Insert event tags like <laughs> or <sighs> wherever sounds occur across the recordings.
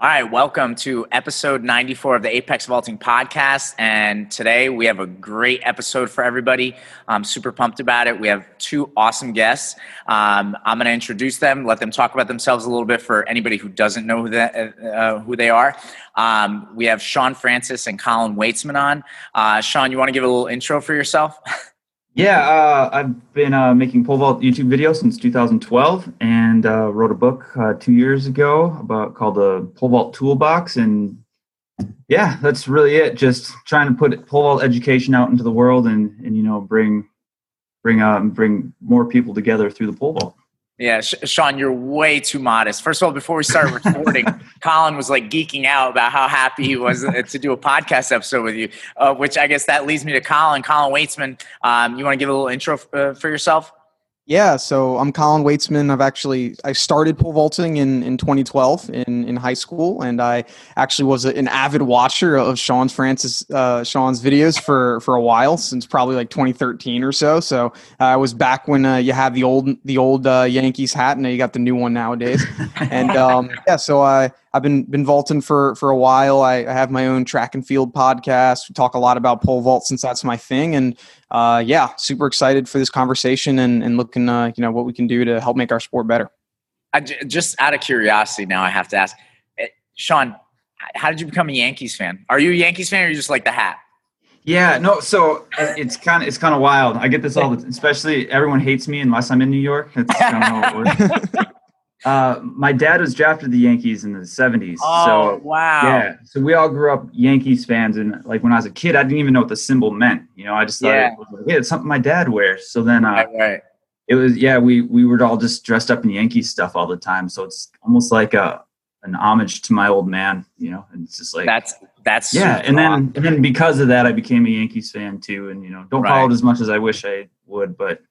All right, welcome to episode 94 of the Apex Vaulting Podcast. And today we have a great episode for everybody. I'm super pumped about it. We have two awesome guests. Um, I'm going to introduce them, let them talk about themselves a little bit for anybody who doesn't know who, they, uh, who they are. Um, we have Shawn Francis and Colin Waitzman on. Uh, Shawn, you want to give a little intro for yourself? <laughs> Yeah, uh, I've been uh, making pole vault YouTube videos since 2012, and uh, wrote a book uh, two years ago about called the Pole Vault Toolbox, and yeah, that's really it. Just trying to put pole vault education out into the world, and and you know bring bring um, bring more people together through the pole vault. Yeah, Shawn, you're way too modest. First of all, before we start recording, <laughs> Colin was like geeking out about how happy he was to do a podcast episode with you, uh, which I guess that leads me to Colin. Colin Waitzman, um, you want to give a little intro f- uh, for yourself? Yeah, so I'm Colin Waitzman. I've actually I started pole vaulting in, in 2012 in, in high school, and I actually was an avid watcher of Shawn's Francis uh, Shawn's videos for for a while since probably like 2013 or so. So uh, I was back when uh, you had the old the old uh, Yankees hat, and now you got the new one nowadays. <laughs> and um, yeah, so I I've been been vaulting for for a while. I, I, have my own track and field podcast. We talk a lot about pole vault since that's my thing, and uh, yeah, super excited for this conversation and and looking uh, you know what we can do to help make our sport better. I, just out of curiosity, now I have to ask, eh, Shawn, how did you become a Yankees fan? Are you a Yankees fan, or you just like the hat? Yeah, no. So uh, it's kind of it's kind of wild. I get this all, the, especially everyone hates me unless I'm in New York. That's kind of how it works. <laughs> Uh, my dad was drafted the Yankees in the 70s. Oh, so, wow. Yeah. So we all grew up Yankees fans. And like when I was a kid, I didn't even know what the symbol meant. You know, I just thought, yeah. it was like, hey, it's something my dad wears. So then, uh, right, right. it was, yeah, we, we were all just dressed up in Yankees stuff all the time. So it's almost like a, an homage to my old man, you know, and it's just like, that's, that's, yeah. And then, and then because of that, I became a Yankees fan too. And, you know, don't right. follow it as much as I wish I would, but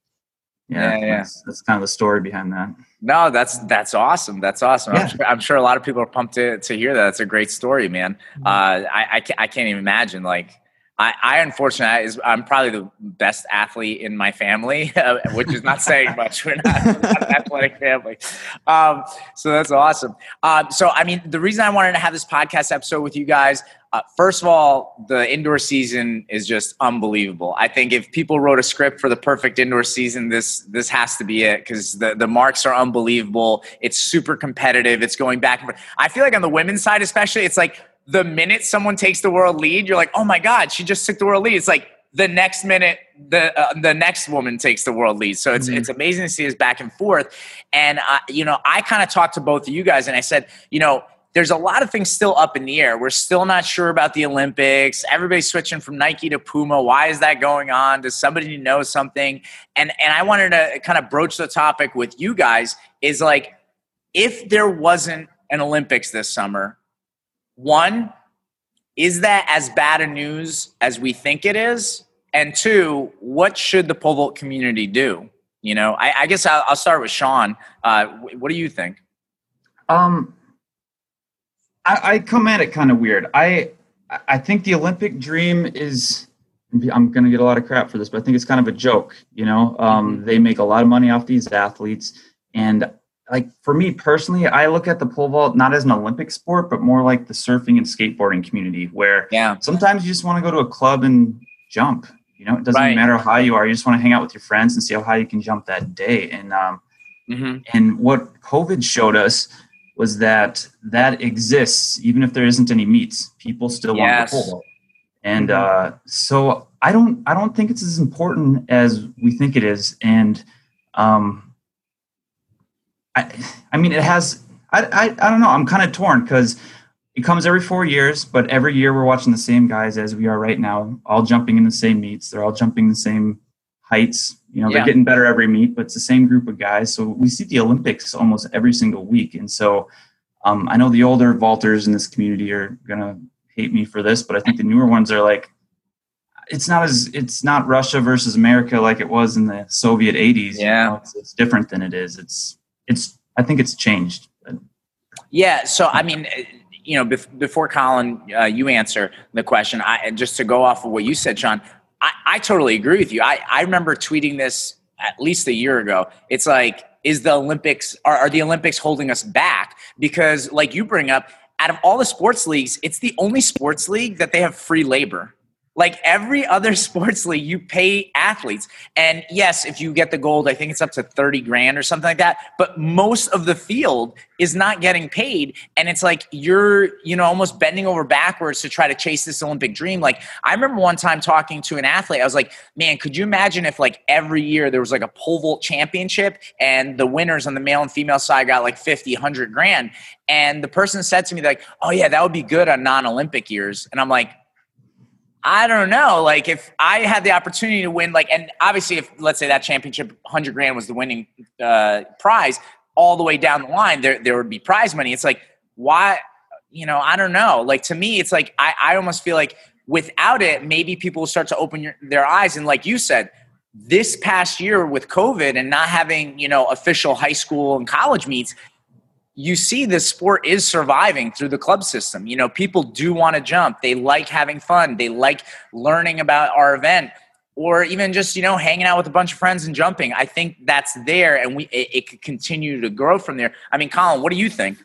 yeah, yeah, yeah. That's, that's, kind of the story behind that. No, that's that's awesome. That's awesome. Yeah. I'm, sure, I'm, sure, a lot of people are pumped to, to hear that. That's a great story, man. Mm-hmm. Uh, I, I can't, I can't even imagine. Like, I, I unfortunately, I'm probably the best athlete in my family, <laughs> which is not saying <laughs> much. We're not, we're not an athletic family, um, so that's awesome. Um, so, I mean, the reason I wanted to have this podcast episode with you guys uh, first of all, the indoor season is just unbelievable. I think if people wrote a script for the perfect indoor season, this this has to be it because the, the marks are unbelievable. It's super competitive. It's going back and forth. I feel like on the women's side, especially, it's like the minute someone takes the world lead, you're like, oh my god, she just took the world lead. It's like the next minute the uh, the next woman takes the world lead. So it's mm-hmm. it's amazing to see this back and forth. And uh, you know, I kind of talked to both of you guys, and I said, you know there's a lot of things still up in the air. We're still not sure about the Olympics. Everybody's switching from Nike to Puma. Why is that going on? Does somebody know something? And and I wanted to kind of broach the topic with you guys is like if there wasn't an Olympics this summer, one, is that as bad a news as we think it is? And two, what should the pole vault community do? You know, I, I guess I'll, I'll, start with Shawn. Uh, what do you think? Um, I, I come at it kind of weird. I I think the Olympic dream is. I'm going to get a lot of crap for this, but I think it's kind of a joke. You know, um, mm-hmm. they make a lot of money off these athletes, and like for me personally, I look at the pole vault not as an Olympic sport, but more like the surfing and skateboarding community, where yeah. sometimes you just want to go to a club and jump. You know, it doesn't right. matter how high you are. You just want to hang out with your friends and see how high you can jump that day. And um, mm-hmm. and what COVID showed us was that that exists even if there isn't any meets. People still yes. want the pole and mm-hmm. uh, so I don't I don't think it's as important as we think it is. And um, I I mean it has I I, I don't know I'm kind of torn because it comes every four years, but every year we're watching the same guys as we are right now, all jumping in the same meets. They're all jumping the same heights. You know, they're getting better every meet, but it's the same group of guys. So we see the Olympics almost every single week. And so um, I know the older vaulters in this community are gonna hate me for this, but I think the newer ones are like, it's not as it's not Russia versus America like it was in the Soviet 80s. Yeah, you know, it's, it's different than it is. It's it's I think it's changed. Yeah. So I mean, you know, before Colin, uh, you answer the question. I just to go off of what you said, Shawn. I, I totally agree with you. I, I remember tweeting this at least a year ago. It's like, is the Olympics, are, are the Olympics holding us back? Because, like you bring up, out of all the sports leagues, it's the only sports league that they have free labor. Like every other <laughs> sports league, you pay athletes. And yes, if you get the gold, I think it's up to 30 grand or something like that. But most of the field is not getting paid. And it's like you're, you know, almost bending over backwards to try to chase this Olympic dream. Like I remember one time talking to an athlete, I was like, man, could you imagine if like every year there was like a pole vault championship and the winners on the male and female side got like 50, 100 grand? And the person said to me, like, oh yeah, that would be good on non Olympic years. And I'm like, I don't know. Like if I had the opportunity to win, like, and obviously, if let's say that championship, hundred grand was the winning uh, prize, all the way down the line, there there would be prize money. It's like why, you know, I don't know. Like to me, it's like I I almost feel like without it, maybe people will start to open your, their eyes. And like you said, this past year with COVID and not having you know official high school and college meets, you see this sport is surviving through the club system. You know, people do want to jump. They like having fun. They like learning about our event or even just, you know, hanging out with a bunch of friends and jumping. I think that's there and we it, it could continue to grow from there. I mean, Colin, what do you think?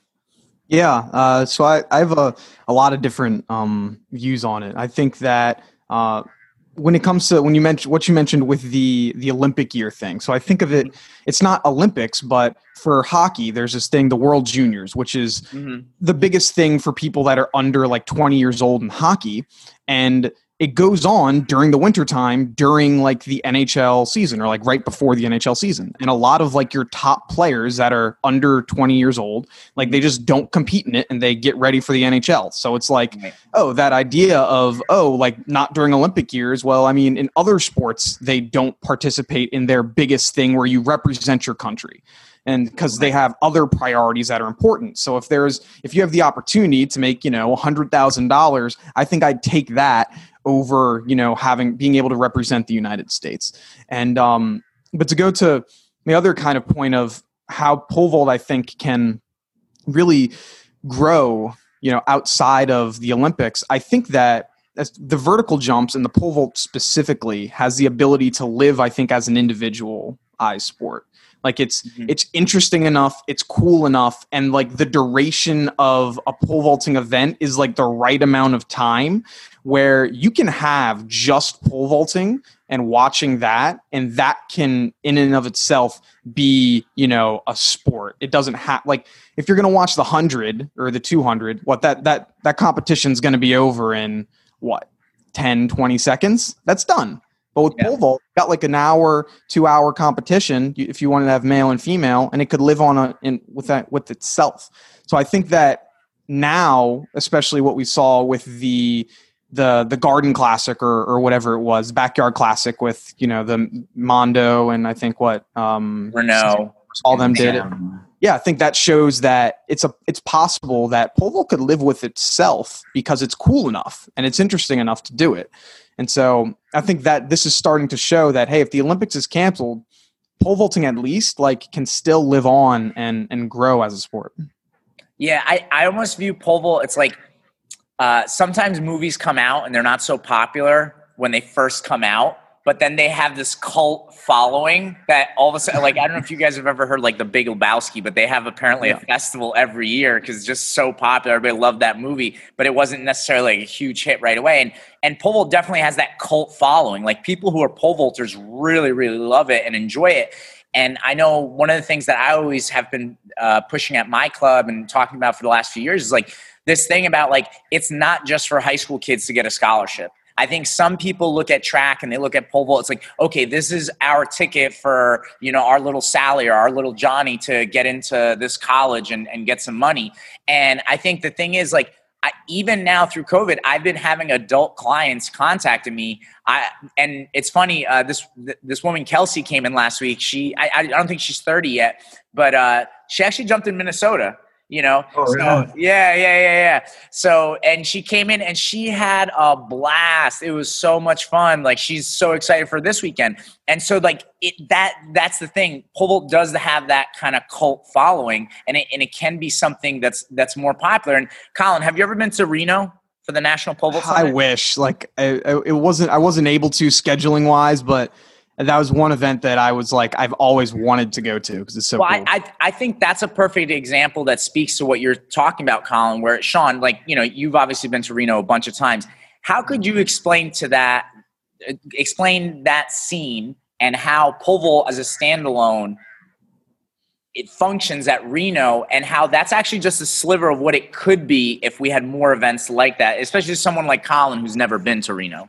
Yeah, uh, so I, I have a, a lot of different um, views on it. I think that uh, when it comes to when you mentioned what you mentioned with the the Olympic year thing. So I think of it it's not Olympics, but for hockey there's this thing the World Juniors, which is mm-hmm. the biggest thing for people that are under like 20 years old in hockey and it goes on during the wintertime during like the NHL season or like right before the NHL season. And a lot of like your top players that are under 20 years old, like they just don't compete in it and they get ready for the NHL. So it's like, oh, that idea of, oh, like not during Olympic years. Well, I mean, in other sports, they don't participate in their biggest thing where you represent your country and because they have other priorities that are important so if there's if you have the opportunity to make you know $100000 i think i'd take that over you know having being able to represent the United States. And um, but to go to the other kind of point of how pole vault I think can really grow, you know, outside of the Olympics. I think that the vertical jumps and the pole vault specifically has the ability to live, I think, as an individual eye sport. Like it's mm-hmm. it's interesting enough, it's cool enough, and like the duration of a pole vaulting event is like the right amount of time where you can have just pole vaulting and watching that, and that can in and of itself be you know a sport. It doesn't have like if you're gonna watch the hundred or the two hundred, what that that that competition's gonna be over in what 10 20 seconds that's done but with yeah. pole vault, got like an hour, two hour competition if you wanted to have male and female, and it could live on a in with that with itself. So I think that now, especially what we saw with the the the garden classic or or whatever it was, backyard classic with you know the Mondo and I think what um Renaud all them did it. Yeah, I think that shows that it's a it's possible that pole vault could live with itself because it's cool enough and it's interesting enough to do it. And so I think that this is starting to show that hey, if the Olympics is canceled, pole vaulting at least like can still live on and and grow as a sport. Yeah, I, I almost view pole vault. It's like uh, sometimes movies come out and they're not so popular when they first come out, but then they have this cult following that all of a sudden, like, I don't know if you guys have ever heard like the Big Lebowski, but they have apparently yeah. a festival every year because it's just so popular. Everybody loved that movie, but it wasn't necessarily like a huge hit right away. And and pole vault definitely has that cult following. Like people who are pole vaulters really, really love it and enjoy it. And I know one of the things that I always have been uh, pushing at my club and talking about for the last few years is like this thing about like it's not just for high school kids to get a scholarship I think some people look at track and they look at pole vault. It's like, okay, this is our ticket for you know our little Sally or our little Johnny to get into this college and, and get some money. And I think the thing is like. I, even now through COVID, I've been having adult clients contacting me. I and it's funny. Uh, this this woman Kelsey came in last week. She I, I don't think she's thirty yet, but uh, she actually jumped in Minnesota you know? Oh, so, yeah yeah yeah yeah. So and she came in and she had a blast. It was so much fun. Like she's so excited for this weekend. And so like it that that's the thing. Pole vault does have that kind of cult following and it, and it can be something that's that's more popular. And colin have you ever been to reno for the national pole vault i wish like I, I, it wasn't i wasn't able to scheduling wise but that was one event that I was like, I've always wanted to go to because it's so. Well, cool. I, I I think that's a perfect example that speaks to what you're talking about, Colin. Where Shawn, like you know, you've obviously been to Reno a bunch of times. How could you explain to that, explain that scene and how vault as a standalone it functions at Reno and how that's actually just a sliver of what it could be if we had more events like that, especially someone like Colin who's never been to Reno.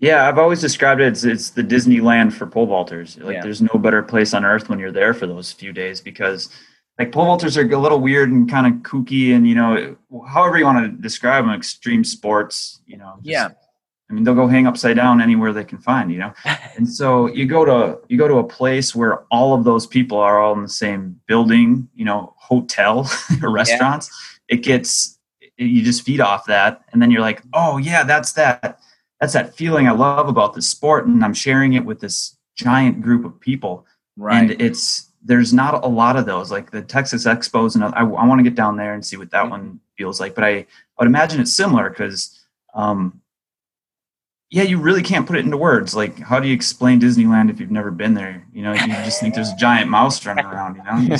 Yeah, I've always described it as it's the Disneyland for pole vaulters. Like, yeah. there's no better place on earth when you're there for those few days because, like, pole vaulters are a little weird and kind of kooky, and you know, however you want to describe them, extreme sports. You know, just, yeah. I mean, they'll go hang upside down anywhere they can find. You know, <laughs> and so you go to you go to a place where all of those people are all in the same building. You know, hotel <laughs> or restaurants. Yeah. It gets you just feed off that, and then you're like, oh yeah, that's that that's that feeling I love about the sport, and I'm sharing it with this giant group of people. Right. And it's there's not a lot of those, like the Texas Expos, and I, I want to get down there and see what that mm-hmm. one feels like. But I, I would imagine it's similar because, um, yeah, you really can't put it into words. Like, how do you explain Disneyland if you've never been there? You know, you just think there's a giant mouse running <laughs> around. You know?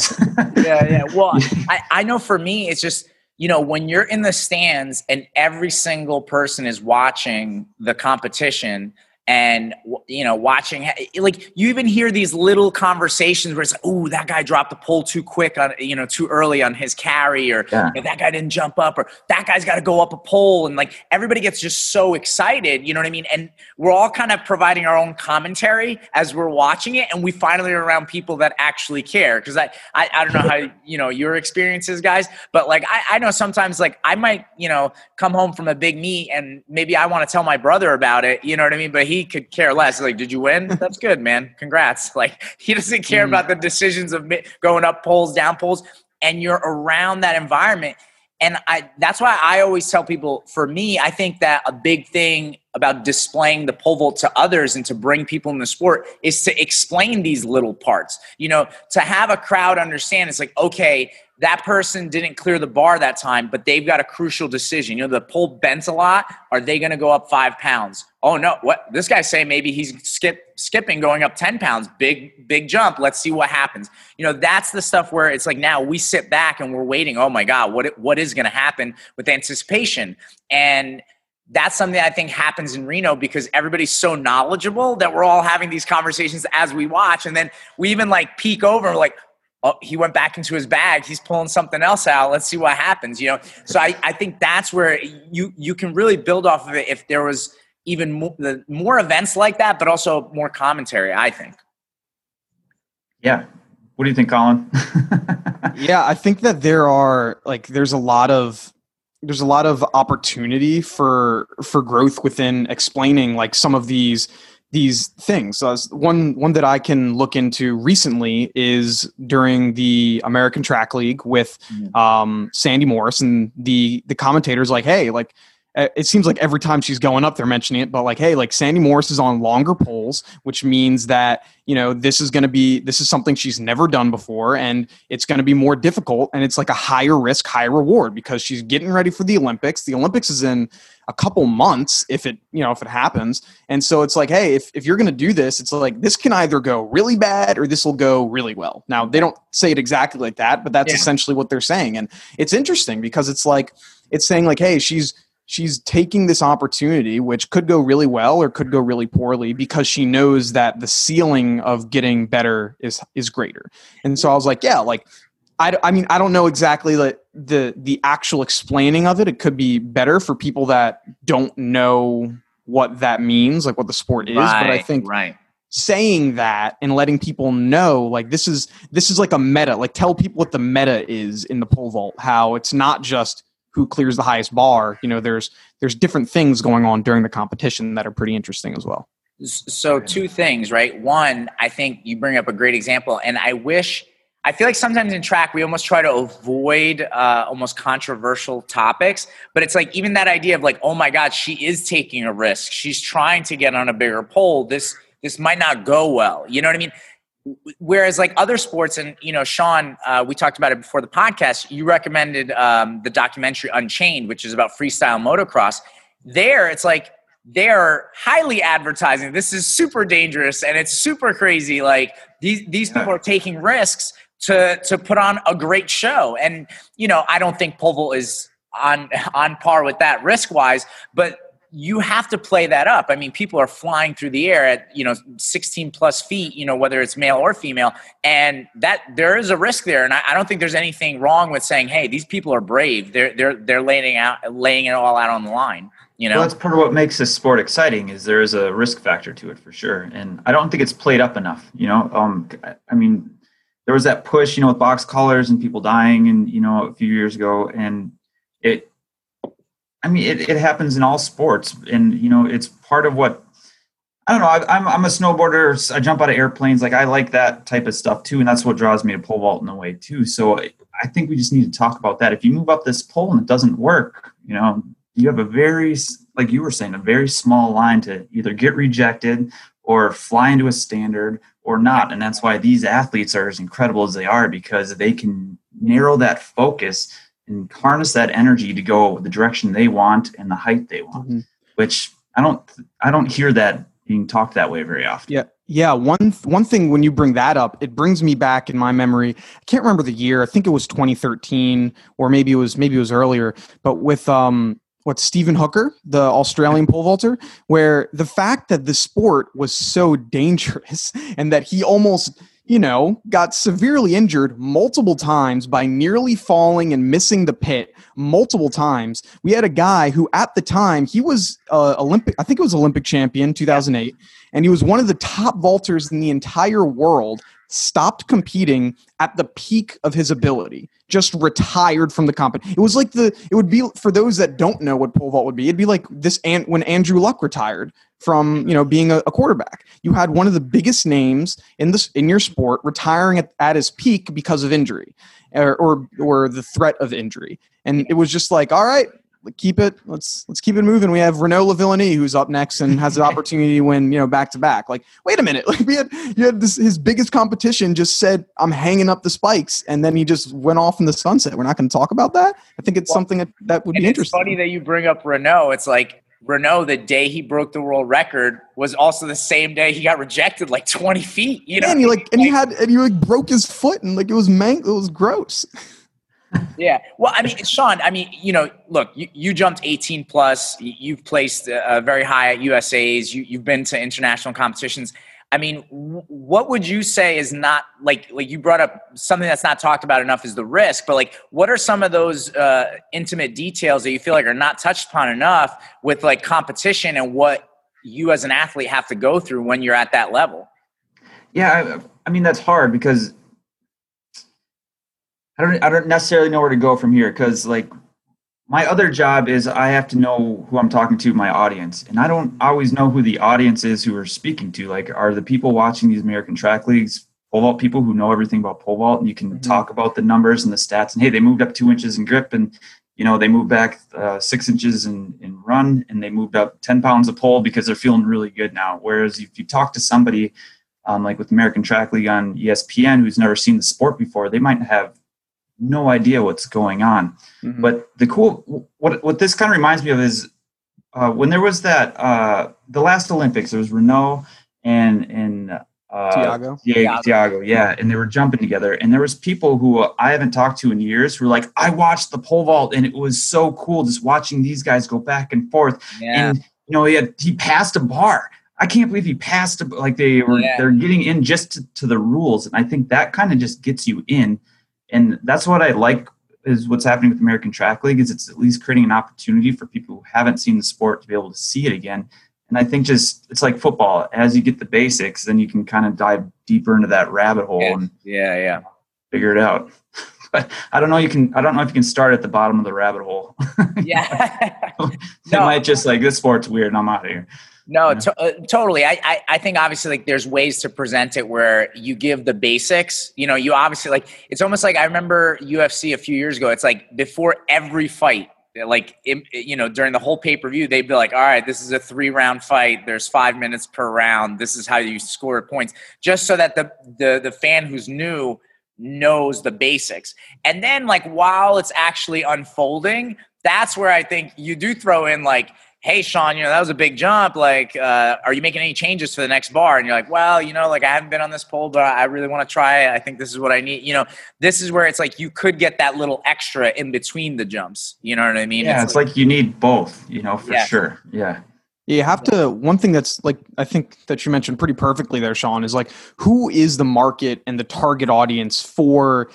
<laughs> yeah, yeah. Well, <laughs> I, I know for me, it's just you know, when you're in the stands and every single person is watching the competition, and you know watching like you even hear these little conversations where it's like oh that guy dropped the pole too quick on you know too early on his carry or yeah. that guy didn't jump up or that guy's got to go up a pole and like everybody gets just so excited you know what i mean and we're all kind of providing our own commentary as we're watching it and we finally are around people that actually care because I, I i don't know how <laughs> you know your experiences guys but like I, I know sometimes like i might you know come home from a big meet and maybe i want to tell my brother about it you know what i mean but he could care less. Like, did you win? That's good, man. Congrats. <laughs> Like, he doesn't care mm about the decisions of going up poles, down poles, and you're around that environment. And I, that's why I always tell people. For me, I think that a big thing about displaying the pole vault to others and to bring people in the sport is to explain these little parts. You know, to have a crowd understand. It's like, okay, that person didn't clear the bar that time, but they've got a crucial decision. You know, the pole bent a lot. Are they going to go up five pounds? Oh no! What this guy's saying? Maybe he's skip skipping, going up ten pounds. Big big jump. Let's see what happens. You know, that's the stuff where it's like now we sit back and we're waiting. Oh my god, what what is going to happen with anticipation? And that's something I think happens in Reno because everybody's so knowledgeable that we're all having these conversations as we watch, and then we even like peek over, like, oh, he went back into his bag. He's pulling something else out. Let's see what happens. You know, so I, I think that's where you you can really build off of it if there was even more, the, more events like that, but also more commentary. I think. Yeah. What do you think, Colin? <laughs> yeah, I think that there are like there's a lot of there's a lot of opportunity for for growth within explaining like some of these these things. Uh, one one that I can look into recently is during the American Track League with mm-hmm. um, Sandi Morris, and the the commentators like, hey, like it seems like every time she's going up they're mentioning it but like hey like sandi morris is on longer poles which means that you know this is going to be this is something she's never done before and it's going to be more difficult and it's like a higher risk higher reward because she's getting ready for the olympics. The olympics is in a couple months if it you know if it happens. And so it's like hey if, if you're going to do this it's like this can either go really bad or this will go really well. Now they don't say it exactly like that but that's yeah. essentially what they're saying. And it's interesting because it's like it's saying like hey she's she's taking this opportunity, which could go really well or could go really poorly, because she knows that the ceiling of getting better is is greater. And so I was like, yeah, like I, I mean I don't know exactly like the the actual explaining of it. It could be better for people that don't know what that means, like what the sport is. Right, but I think right saying that and letting people know like this is this is like a meta like tell people what the meta is in the pole vault how it's not just who clears the highest bar you know there's there's different things going on during the competition that are pretty interesting as well. So two things right? One i think you bring up a great example and i wish i feel like sometimes in track we almost try to avoid uh, almost controversial topics but it's like even that idea of like oh my god she is taking a risk. She's trying to get on a bigger pole. This this might not go well. You know what i mean whereas like other sports and you know shawn uh, we talked about it before the podcast you recommended um, the documentary unchained which is about freestyle motocross. There it's like they're highly advertising. This is super dangerous and it's super crazy. Like these these yeah. people are taking risks to to put on a great show. And you know i don't think vault is on on par with that risk wise but you have to play that up. I mean, people are flying through the air at you know 16 plus feet, you know, whether it's male or female, and that there is a risk there. And I, I, don't think there's anything wrong with saying, "Hey, these people are brave. They're they're they're laying out laying it all out on the line." You know, well, that's part of what makes this sport exciting. Is there is a risk factor to it for sure, and I don't think it's played up enough. You know, um, I mean, there was that push, you know, with box collars and people dying, and you know, a few years ago, and it I mean, it, it happens in all sports, and you know, it's part of what I don't know. I, am I'm, I'm a snowboarder. I jump out of airplanes. Like I like that type of stuff too, and that's what draws me to pole vault in a way too. So I think we just need to talk about that. If you move up this pole and it doesn't work, you know, you have a very, like you were saying, a very small line to either get rejected or fly into a standard or not. And that's why these athletes are as incredible as they are because they can narrow that focus and harness that energy to go the direction they want and the height they want mm-hmm. which i don't i don't hear that being talked that way very often yeah yeah one one thing when you bring that up it brings me back in my memory i can't remember the year i think it was 2013 or maybe it was maybe it was earlier but with um what Stephen Hooker, the Australian pole vaulter, where the fact that the sport was so dangerous <laughs> and that he almost you know, got severely injured multiple times by nearly falling and missing the pit multiple times. We had a guy who, at the time, he was uh, Olympic, I think it was Olympic champion 2008, and he was one of the top vaulters in the entire world. Stopped competing at the peak of his ability, just retired from the competition. It was like the, it would be for those that don't know what pole vault would be, it'd be like this, and when Andrew Luck retired from you know being a, a, quarterback. You had one of the biggest names in this in your sport retiring at, at his peak because of injury, or, or or the threat of injury, and it was just like, all right, keep it. Let's let's keep it moving. We have Renaud Lavillenie who's up next and has the <laughs> opportunity to win you know back to back. Like, wait a minute, <laughs> like we had you had this his biggest competition just said I'm hanging up the spikes, and then he just went off in the sunset. We're not going to talk about that. I think it's well, something that, that would be interesting. It's funny that you bring up Renaud. It's like Renaud, the day he broke the world record, was also the same day he got rejected like 20 feet. You know, and he like and he had and he like broke his foot and like it was mang it was gross. <laughs> yeah. Well, I mean, Shawn, I mean, you know, look, you, you jumped 18 plus, you've placed uh, very high at USAs, you, you've been to international competitions. I mean, what would you say is not like like you brought up something that's not talked about enough is the risk, but like what are some of those uh, intimate details that you feel like are not touched upon enough with like competition and what you as an athlete have to go through when you're at that level? Yeah, I, I mean that's hard because I don't I don't necessarily know where to go from here because like my other job is I have to know who I'm talking to, my audience, and I don't always know who the audience is who we're speaking to. Like, are the people watching these American track leagues pole vault people who know everything about pole vault, and you can mm-hmm. talk about the numbers and the stats, and hey, they moved up two inches in grip, and you know they moved back uh, six inches in, in run, and they moved up ten pounds of pole because they're feeling really good now. Whereas if you talk to somebody um, like with American Track League on ESPN who's never seen the sport before, they might have no idea what's going on. Mm-hmm. But the cool what what this kind of reminds me of is uh, when there was that uh, the last Olympics, there was Renaud and and uh, Thiago. Yeah, Thiago, yeah, and they were jumping together. And there was people who I haven't talked to in years who were like, I watched the pole vault, and it was so cool just watching these guys go back and forth. Yeah. And you know, he had he passed a bar. I can't believe he passed a, like they were yeah. they're getting in just to, to the rules, and I think that kind of just gets you in and that's what I like is what's happening with American Track League is it's at least creating an opportunity for people who haven't seen the sport to be able to see it again. And I think just it's like football. As you get the basics, then you can kind of dive deeper into that rabbit hole yeah. and yeah, yeah, figure it out. <laughs> but I don't know. You can. I don't know if you can start at the bottom of the rabbit hole. <laughs> yeah, <laughs> it no. might just like this sport's weird. and I'm out of here. No, to- uh, totally. I, I, I think obviously like there's ways to present it where you give the basics. You know, you obviously like it's almost like I remember UFC a few years ago. It's like before every fight, like you know during the whole pay per view, they'd be like, "All right, this is a three round fight. There's five minutes per round. This is how you score points," just so that the the the fan who's new knows the basics. And then like while it's actually unfolding, that's where I think you do throw in like hey shawn you know that was a big jump. Like uh, are you making any changes for the next bar? And you're like well you know like i haven't been on this pole but i really want to try it. I think this is what i need. You know this is where it's like you could get that little extra in between the jumps. You know what i mean? Yeah it's, it's like, like, you need both you know for yeah. sure. Yeah. You have to one thing that's like i think that you mentioned pretty perfectly there shawn is like who is the market and the target audience for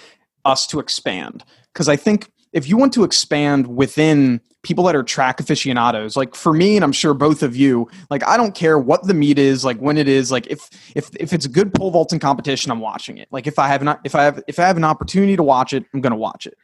us to expand? Because i think if you want to expand within people that are track aficionados like for me and i'm sure both of you like i don't care what the meet is like when it is like if if if it's a good pole vaulting competition i'm watching it. Like if i have not if i have if i have an opportunity to watch it i'm going to watch it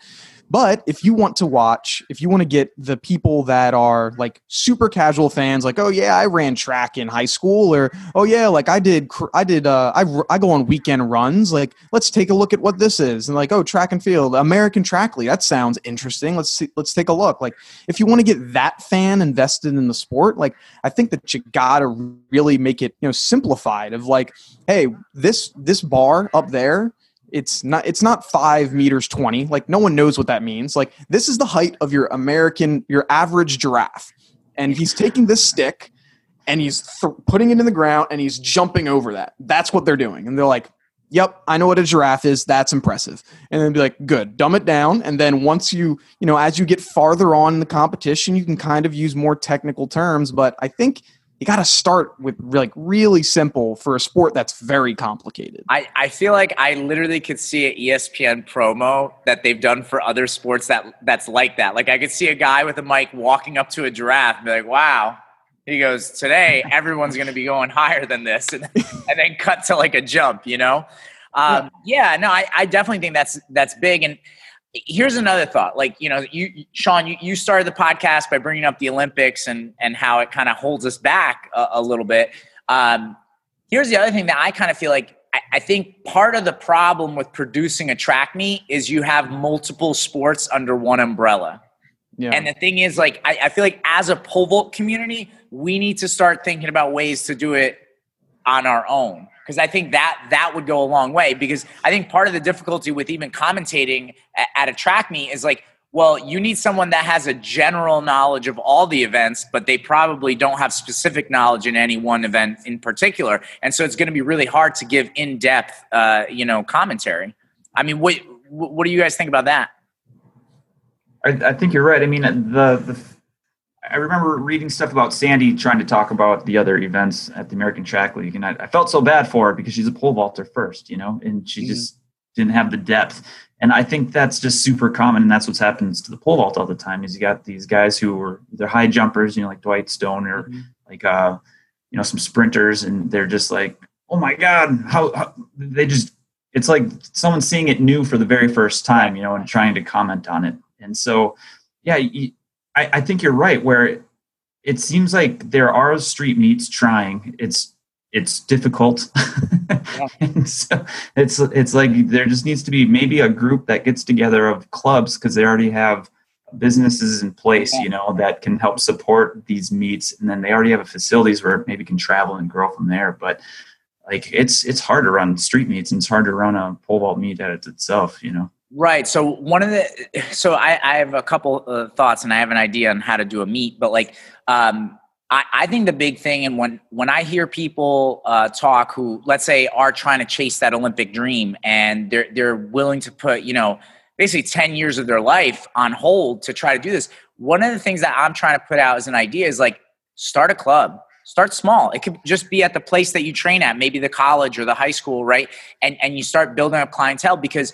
but if you want to watch, if you want to get the people that are like super casual fans, like, oh yeah, I ran track in high school, or oh yeah, like I did, I did, uh, I, I go on weekend runs. Like, let's take a look at what this is, and like, oh, track and field, American Track League, that sounds interesting. Let's see, let's take a look. Like, if you want to get that fan invested in the sport, like, I think that you gotta really make it, you know, simplified. Of like, hey, this this bar up there it's not it's not five meters 20 like no one knows what that means. Like this is the height of your american your average giraffe. And he's taking this stick and he's th- putting it in the ground and he's jumping over that. That's what they're doing. And they're like yep i know what a giraffe is. That's impressive. And then be like good dumb it down. And then once you you know as you get farther on in the competition you can kind of use more technical terms but i think you got to start with like really simple for a sport that's very complicated. I, I feel like I literally could see an ESPN promo that they've done for other sports that that's like that. Like I could see a guy with a mic walking up to a giraffe and be like, wow. He goes, today <laughs> everyone's going to be going higher than this. And, and then cut to like a jump, you know? Um, yeah. yeah, no, I, I definitely think that's, that's big. And here's another thought. Like you know you shawn you, you started the podcast by bringing up the olympics and and how it kind of holds us back a, a little bit. Um, here's the other thing that i kind of feel like I, I, think part of the problem with producing a track meet is you have multiple sports under one umbrella. Yeah. and the thing is like I, I feel like as a pole vault community we need to start thinking about ways to do it on our own because I think that that would go a long way. Because I think part of the difficulty with even commentating at a track meet is like, well, you need someone that has a general knowledge of all the events, but they probably don't have specific knowledge in any one event in particular, and so it's going to be really hard to give in depth, uh, you know, commentary. I mean, what what do you guys think about that? I, I think you're right. I mean, the the I remember reading stuff about Sandi trying to talk about the other events at the American Track League, and I, I felt so bad for her because she's a pole vaulter first, you know, and she mm-hmm. just didn't have the depth. And I think that's just super common, and that's what happens to the pole vault all the time. Is you got these guys who are they're high jumpers, you know, like Dwight Stone or mm-hmm. like uh, you know, some sprinters, and they're just like, oh my god, how, how they just it's like someone seeing it new for the very first time, you know, and trying to comment on it. And so, yeah, you, I, I think you're right. Where it seems like there are street meets trying. It's it's difficult. Yeah. <laughs> so it's it's like there just needs to be maybe a group that gets together of clubs because they already have businesses in place, you know, that can help support these meets, and then they already have facilities where maybe can travel and grow from there. But like it's it's hard to run street meets and it's hard to run a pole vault meet at itself, you know. Right. So one of the so I, I have a couple of thoughts and I have an idea on how to do a meet, but like um, I, I think the big thing and when when I hear people uh, talk who let's say are trying to chase that Olympic dream and they're they're willing to put you know basically 10 years of their life on hold to try to do this one of the things that i'm trying to put out as an idea is like start a club start small it could just be at the place that you train at maybe the college or the high school right and and you start building up clientele because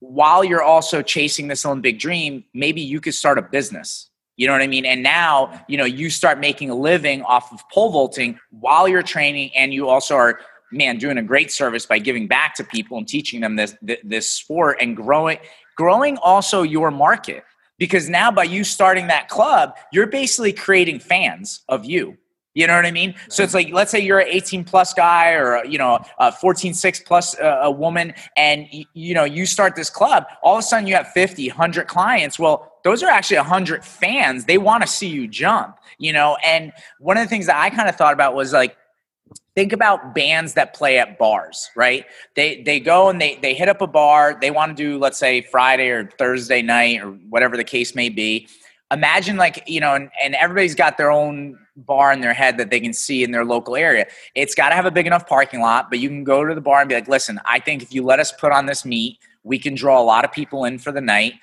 while you're also chasing this Olympic dream, maybe you could start a business. You know what I mean? And now, you know, you start making a living off of pole vaulting while you're training, and you also are, man, doing a great service by giving back to people and teaching them this this sport and growing growing also your market. Because now by you starting that club, you're basically creating fans of you. You know what I mean? Right. So it's like, let's say you're an 18 plus guy or, you know, a 14, 6 plus uh, a woman, and, you know, you start this club. All of a sudden you have 50, 100 clients. Well, those are actually 100 fans. They want to see you jump, you know? And one of the things that I kind of thought about was like, think about bands that play at bars right they they go and they they hit up a bar they want to do let's say friday or thursday night or whatever the case may be imagine like you know and, and everybody's got their own bar in their head that they can see in their local area. It's got to have a big enough parking lot but you can go to the bar and be like listen i think if you let us put on this meet we can draw a lot of people in for the night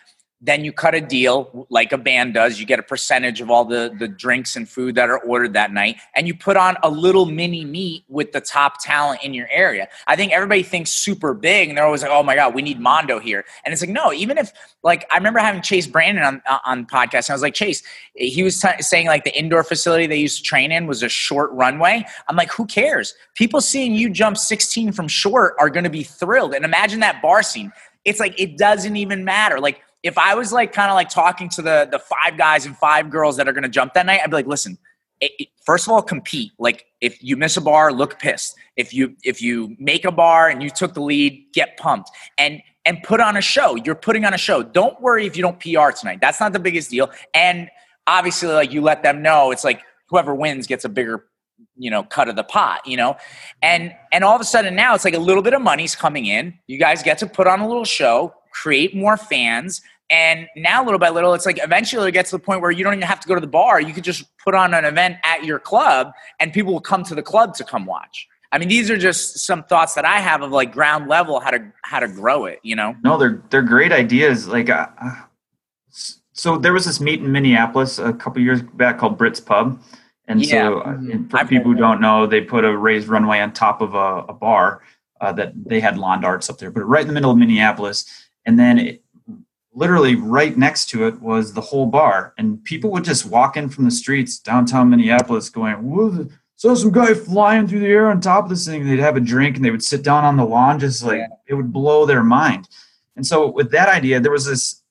then you cut a deal like a band does. You get a percentage of all the the drinks and food that are ordered that night and you put on a little mini meet with the top talent in your area. I think everybody thinks super big and they're always like oh my god we need mondo here. And it's like no even if like i remember having chase brandon on uh, on podcast and i was like chase he was t- saying like the indoor facility they used to train in was a short runway. I'm like who cares? People seeing you jump 16 from short are going to be thrilled. And imagine that bar scene. It's like it doesn't even matter. Like if I was like kind of like talking to the the five guys and five girls that are going to jump that night, I'd be like, listen, it, it, first of all, compete. Like if you miss a bar, look pissed. If you if you make a bar and you took the lead, get pumped and and put on a show. You're putting on a show. Don't worry if you don't PR tonight. That's not the biggest deal. And obviously, like you let them know, it's like whoever wins gets a bigger you know cut of the pot you know and and all of a sudden now it's like a little bit of money's coming in you guys get to put on a little show create more fans and now, little by little, it's like eventually it gets to the point where you don't even have to go to the bar. You could just put on an event at your club, and people will come to the club to come watch. I mean, these are just some thoughts that I have of like ground level how to how to grow it. You know? No, they're they're great ideas. Like, uh, uh so there was this meet in Minneapolis a couple years back called Brits Pub, and yeah. so uh, mm-hmm. for I've people who don't know, they put a raised runway on top of a, a bar uh, that they had lawn darts up there, but right in the middle of Minneapolis, and then it, literally right next to it was the whole bar. And people would just walk in from the streets downtown minneapolis going Whoa, so some guy flying through the air on top of this thing. They'd have a drink and they would sit down on the lawn just like yeah. it would blow their mind. And so with that idea there was this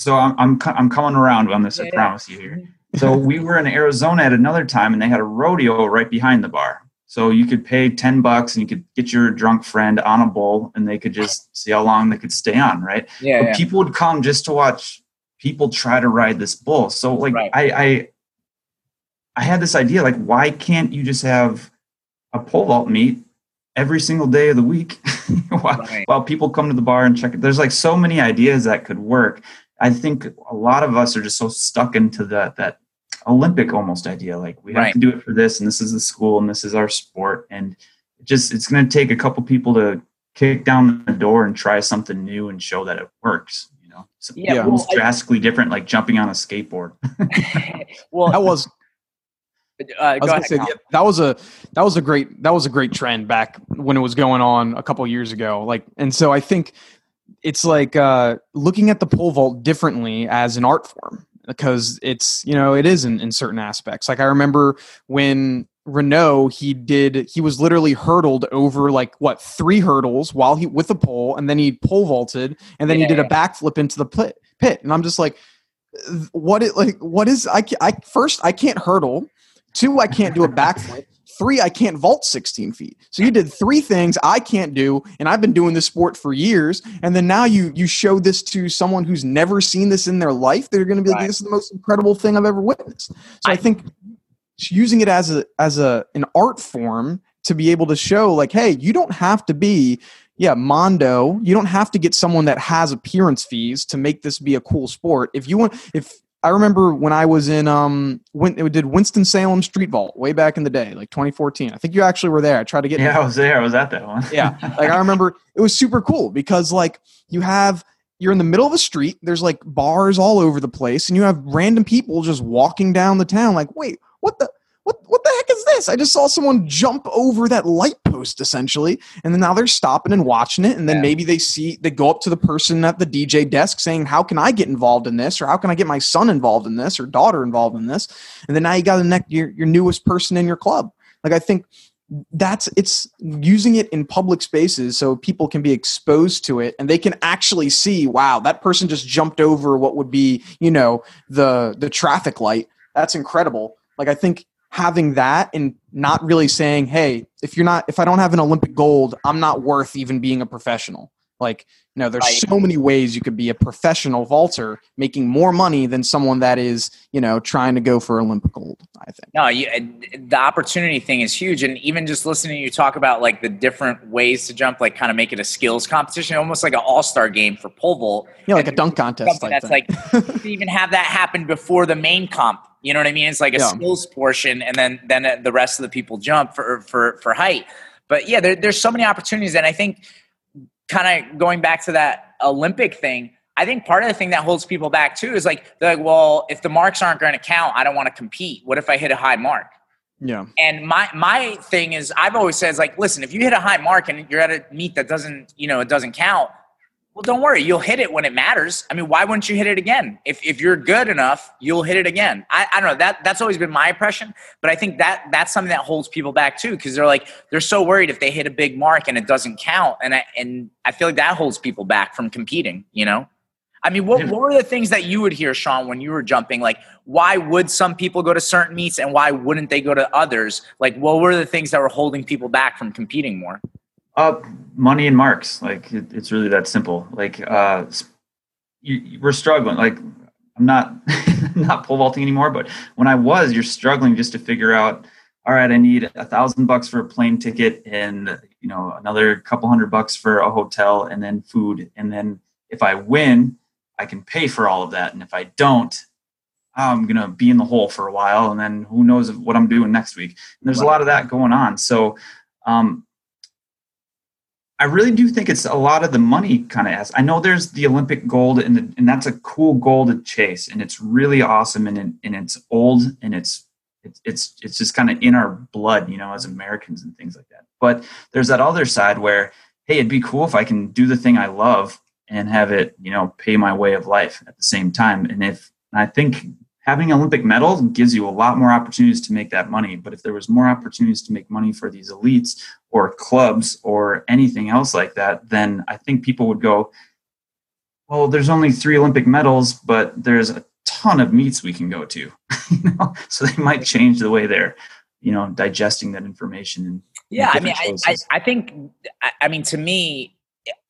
so i'm i'm, I'm coming around on this yeah, i promise you here. <laughs> So we were in arizona at another time and they had a rodeo right behind the bar so you could pay 10 bucks and you could get your drunk friend on a bull and they could just see how long they could stay on, right? Yeah. yeah. People would come just to watch people try to ride this bull. So like right. I, I I had this idea, like, why can't you just have a pole vault meet every single day of the week <laughs> while, right. while people come to the bar and check it? There's like so many ideas that could work. I think a lot of us are just so stuck into that that Olympic almost idea. Like we have right. to do it for this, and this is the school, and this is our sport, and it just it's going to take a couple people to kick down the door and try something new and show that it works. You know, so yeah, well, drastically I, different, like jumping on a skateboard. <laughs> well, that was. Uh, I was gonna say, yeah, that was a that was a great that was a great trend back when it was going on a couple years ago. Like, and so I think it's like uh, looking at the pole vault differently as an art form because it's you know it is in, in certain aspects. Like i remember when renaud he did he was literally hurdled over like what three hurdles while he with the pole and then he pole vaulted and then yeah. he did a backflip into the pit pit. And i'm just like what it like what is i i first i can't hurdle. Two i can't do a backflip Three, I can't vault 16 feet. So you did three things I can't do, and I've been doing this sport for years. And then now you you show this to someone who's never seen this in their life. They're going to be like, "This is the most incredible thing I've ever witnessed." So I, I think using it as a as a an art form to be able to show, like, hey, you don't have to be yeah, Mondo, you don't have to get someone that has appearance fees to make this be a cool sport. If you want if I remember when I was in um when it did Winston Salem Street Vault way back in the day, like 2014. I think you actually were there. I tried to get. Yeah, I was there. I was at that one. yeah, like I <laughs> remember it was super cool because like you have you're in the middle of a street. There's like bars all over the place, and you have random people just walking down the town. Like, wait, what the? What what the heck is this? I just saw someone jump over that light post essentially, and then now they're stopping and watching it, and then yeah. maybe they see they go up to the person at the DJ desk saying, "How can I get involved in this?" or "How can I get my son involved in this?" or daughter involved in this, and then now you got the next your your newest person in your club. Like I think that's it's using it in public spaces so people can be exposed to it and they can actually see wow that person just jumped over what would be you know the the traffic light that's incredible like i think having that and not really saying, hey, if you're not, if I don't have an Olympic gold, I'm not worth even being a professional. Like, you know, there's right. so many ways you could be a professional vaulter making more money than someone that is, you know, trying to go for Olympic gold, I think. No, you, the opportunity thing is huge. And even just listening to you talk about like the different ways to jump, like kind of make it a skills competition, almost like an all star game for pole vault. Yeah, like a dunk contest. That's thing. like, <laughs> even have that happen before the main comp. You know what I mean? It's like a yeah. skills portion, and then then the rest of the people jump for for for height. But yeah, there, there's so many opportunities, and I think kind of going back to that Olympic thing, I think part of the thing that holds people back too is like they're like, well, if the marks aren't going to count, I don't want to compete. What if I hit a high mark? Yeah. And my my thing is, I've always said, is like, listen, if you hit a high mark and you're at a meet that doesn't, you know, it doesn't count, well, don't worry, you'll hit it when it matters. I mean, why wouldn't you hit it again? If, if you're good enough, you'll hit it again. I, I don't know. That that's always been my impression, but I think that that's something that holds people back too, because they're like they're so worried if they hit a big mark and it doesn't count, and I and I feel like that holds people back from competing. You know, I mean, what what were the things that you would hear, Shawn, when you were jumping? Like, why would some people go to certain meets and why wouldn't they go to others? Like, what were the things that were holding people back from competing more? Uh, money and marks. Like it, it's really that simple. Like uh, you, we're struggling. Like I'm not <laughs> not pole vaulting anymore, but when I was, you're struggling just to figure out. All right, I need a thousand bucks for a plane ticket, and you know another couple hundred bucks for a hotel, and then food, and then if I win, I can pay for all of that, and if I don't, I'm gonna be in the hole for a while, and then who knows what I'm doing next week. And there's a lot of that going on. So um, I really do think it's a lot of the money kind of as I know there's the Olympic gold and the, and that's a cool goal to chase and it's really awesome and, and it's old and it's it's it's, it's just kind of in our blood, you know, as Americans and things like that. But there's that other side where hey, it'd be cool if I can do the thing I love and have it, you know, pay my way of life at the same time. And if I think having Olympic medals gives you a lot more opportunities to make that money. But if there was more opportunities to make money for these elites or clubs or anything else like that, then I think people would go, well, there's only three Olympic medals, but there's a ton of meets we can go to. <laughs> you know? So they might change the way they're, you know, digesting that information. And yeah, I mean, I, I, I think, I mean, to me,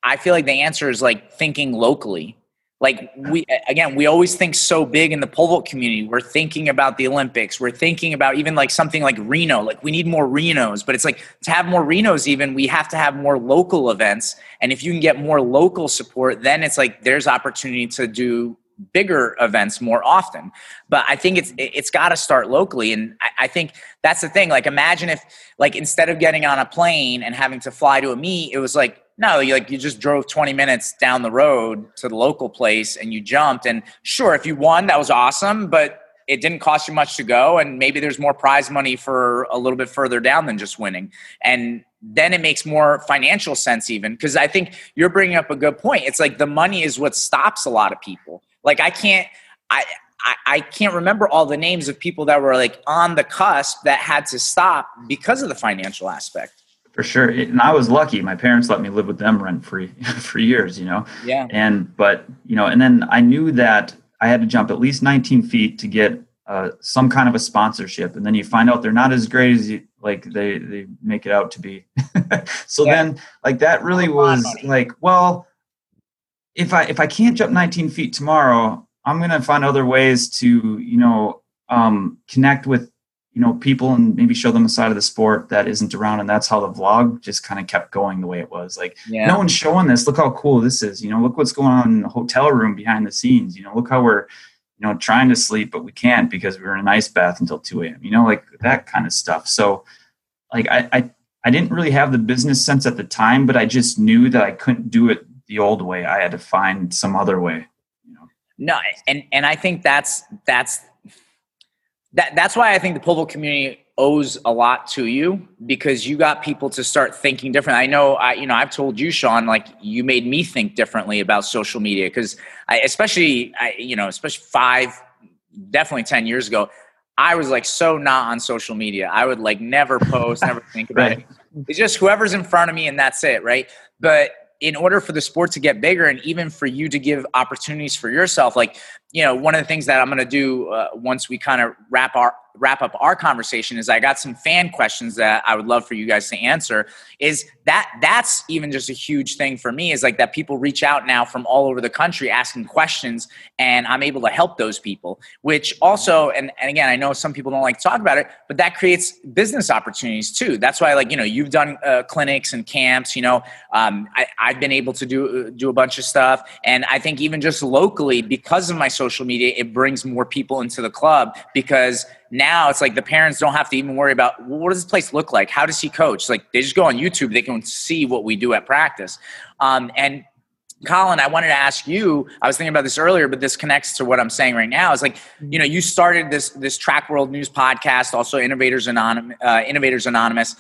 I feel like the answer is like thinking locally like we again we always think so big in the pole vault community. We're thinking about the olympics. We're thinking about even like something like reno. Like we need more renos but it's like to have more renos even we have to have more local events. And if you can get more local support then it's like there's opportunity to do bigger events more often. But i think it's it's got to start locally. And I, I, think that's the thing. Like imagine if like instead of getting on a plane and having to fly to a meet it was like no, you like you just drove 20 minutes down the road to the local place and you jumped. And sure, if you won, that was awesome, but it didn't cost you much to go. And maybe there's more prize money for a little bit further down than just winning. And then it makes more financial sense, even because I think you're bringing up a good point. It's like the money is what stops a lot of people. Like I can't, I, I, I can't remember all the names of people that were like on the cusp that had to stop because of the financial aspect for sure. And i was lucky. My parents let me live with them rent free <laughs> for years you know? Yeah. And but you know and then i knew that i had to jump at least 19 feet to get uh, some kind of a sponsorship. And then you find out they're not as great as you like they they make it out to be. <laughs> So yeah. then like that really was like well if i if i can't jump 19 feet tomorrow i'm gonna find other ways to you know um, connect with you know people and maybe show them a side of the sport that isn't around and that's how the vlog just kind of kept going the way it was. Like yeah. no one's showing this. Look how cool this is you know look what's going on in the hotel room behind the scenes you know look how we're you know trying to sleep but we can't because we are in an ice bath until 2 a.m you know like that kind of stuff. So like I, I i didn't really have the business sense at the time but i just knew that i couldn't do it the old way. I had to find some other way you know. No and and i think that's that's that that's why I think the pole community owes a lot to you because you got people to start thinking different. I know I you know I've told you Shawn like you made me think differently about social media because I especially I you know especially 5 definitely 10 years ago I was like so not on social media. I would like never post, never think about <laughs> right. it. It's just whoever's in front of me and that's it, right? But in order for the sport to get bigger and even for you to give opportunities for yourself like you know one of the things that i'm going to do uh, once we kind of wrap our wrap up our conversation is I got some fan questions that I would love for you guys to answer. Is that that's even just a huge thing for me is like that people reach out now from all over the country asking questions and I'm able to help those people, which also and, and again I know some people don't like to talk about it, but that creates business opportunities too. That's why like you know you've done uh, clinics and camps. You know um, I, I've been able to do do a bunch of stuff, and I think even just locally because of my social media, it brings more people into the club because now it's like the parents don't have to even worry about well, what does this place look like? How does he coach? Like they just go on YouTube, they can see what we do at practice. Um, and Colin, I wanted to ask you. I was thinking about this earlier, but this connects to what I'm saying right now. Is like, you know, you started this this Track World News podcast, also Innovators Anonymous. Uh, Innovators Anonymous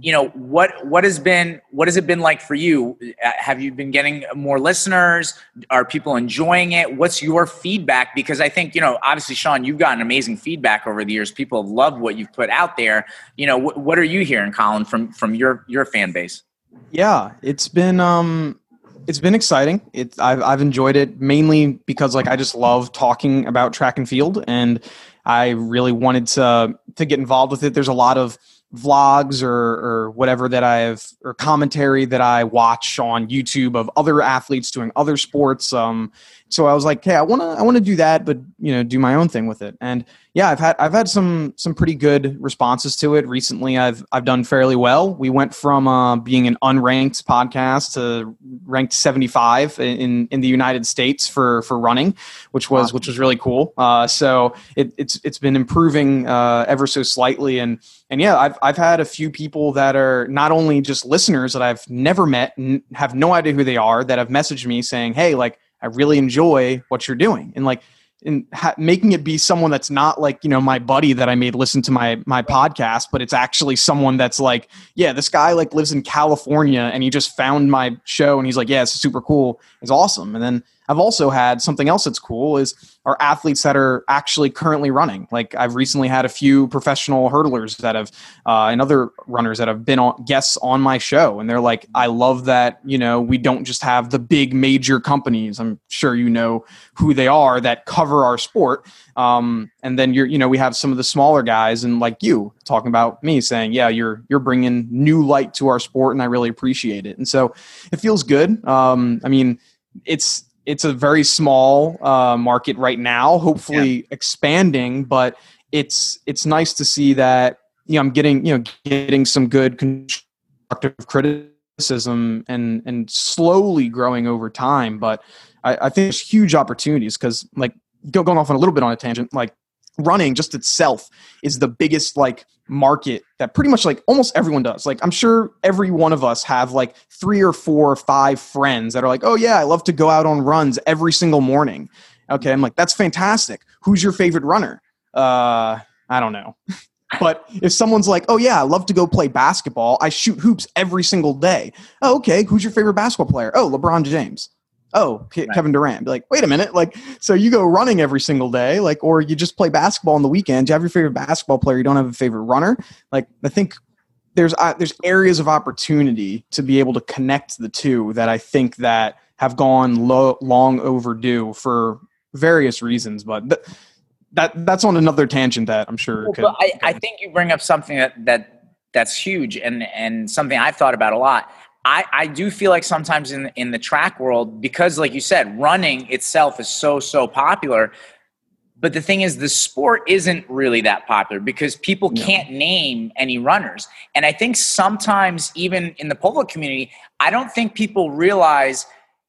you know what what has been what has it been like for you? Uh, have you been getting more listeners? Are people enjoying it? What's your feedback? Because i think you know obviously shawn you've gotten amazing feedback over the years. People have loved what you've put out there. You know wh- what are you hearing colin from from your your fan base? Yeah it's been um it's been exciting. It I've, I've enjoyed it mainly because like i just love talking about track and field and i really wanted to to get involved with it. There's a lot of vlogs or, or whatever that I've or commentary that I watch on YouTube of other athletes doing other sports. Um, so I was like, hey, I want to I want to do that, but you know, do my own thing with it. And yeah, I've had I've had some some pretty good responses to it recently. I've I've done fairly well. We went from uh, being an unranked podcast to ranked 75 in in the United States for for running, which was which was really cool. Uh, so it, it's it's been improving uh, ever so slightly, and and yeah, I've I've had a few people that are not only just listeners that I've never met and have no idea who they are that have messaged me saying, hey, like I really enjoy what you're doing. And like, in ha- making it be someone that's not like you know my buddy that I made listen to my my podcast, but it's actually someone that's like, yeah, this guy like lives in California and he just found my show and he's like, yeah, it's super cool, it's awesome. And then I've also had something else that's cool is our athletes that are actually currently running. Like I've recently had a few professional hurdlers that have uh, and other runners that have been on, guests on my show, and they're like, I love that you know we don't just have the big major companies. I'm sure you know who they are that cover our sport. Um, and then you're you know we have some of the smaller guys and like you talking about me saying yeah you're you're bringing new light to our sport and I really appreciate it. And so it feels good. Um, I mean it's it's a very small uh, market right now. Hopefully yeah. expanding, but it's it's nice to see that you know I'm getting you know getting some good constructive criticism and and slowly growing over time. But I, I think there's huge opportunities because like going off on a little bit on a tangent, like running just itself is the biggest like market that pretty much like almost everyone does. Like i'm sure every one of us have like three or four or five friends that are like oh yeah i love to go out on runs every single morning. Okay i'm like that's fantastic. Who's your favorite runner? Uh i don't know. <laughs> But if someone's like oh yeah i love to go play basketball i shoot hoops every single day. Oh, okay who's your favorite basketball player? Oh lebron james oh right. kevin durant be like wait a minute like so you go running every single day like or you just play basketball on the weekend you have your favorite basketball player you don't have a favorite runner? Like i think there's uh, there's areas of opportunity to be able to connect the two that i think that have gone lo- long overdue for various reasons but th- that that's on another tangent that i'm sure well, could, I, I think you bring up something that that that's huge and and something i've thought about a lot I, I do feel like sometimes in in the track world because like you said running itself is so so popular but the thing is the sport isn't really that popular because people no. can't name any runners and i think sometimes even in the pole community i don't think people realize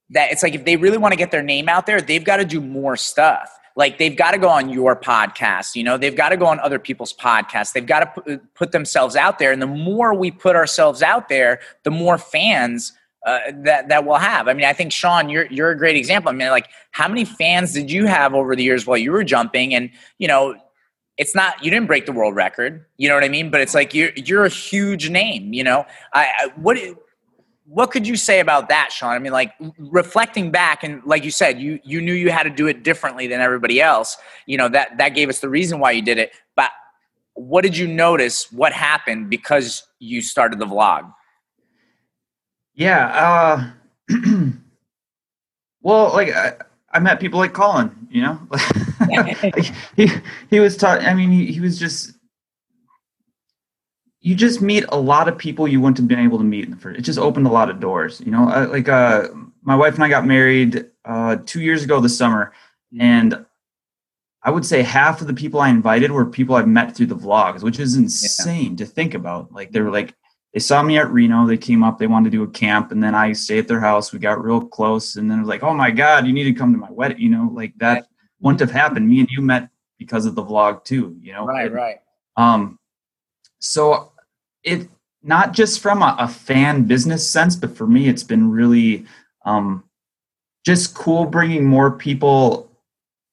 that it's like if they really want to get their name out there they've got to do more stuff like they've got to go on your podcast you know they've got to go on other people's podcasts they've got to put, themselves out there and the more we put ourselves out there the more fans uh, that that we'll have. I mean, I think Shawn, you're you're a great example. I mean, like, how many fans did you have over the years while you were jumping? And you know, it's not you didn't break the world record. You know what I mean? But it's like you're you're a huge name. You know, I, I what what could you say about that, Shawn? I mean, like reflecting back, and like you said, you you knew you had to do it differently than everybody else. You know that that gave us the reason why you did it. But what did you notice? What happened because you started the vlog? Yeah. Uh, <clears throat> well, like I, I met people like Colin, you know, <laughs> <laughs> he, he was taught, I mean, he, he was just, you just meet a lot of people you wouldn't have been able to meet in the first, it just opened a lot of doors, you know, like, uh, my wife and I got married, uh, two years ago this summer mm-hmm. and I would say half of the people I invited were people I've met through the vlogs, which is insane yeah. to think about. Like they were like, they saw me at Reno. They came up. They wanted to do a camp, and then I stayed at their house. We got real close, and then it was like, "Oh my God, you need to come to my wedding." You know, like that wouldn't have happened. Me and you met because of the vlog too. You know, right, right. Um, so it not just from a, a, fan business sense, but for me, it's been really um, just cool bringing more people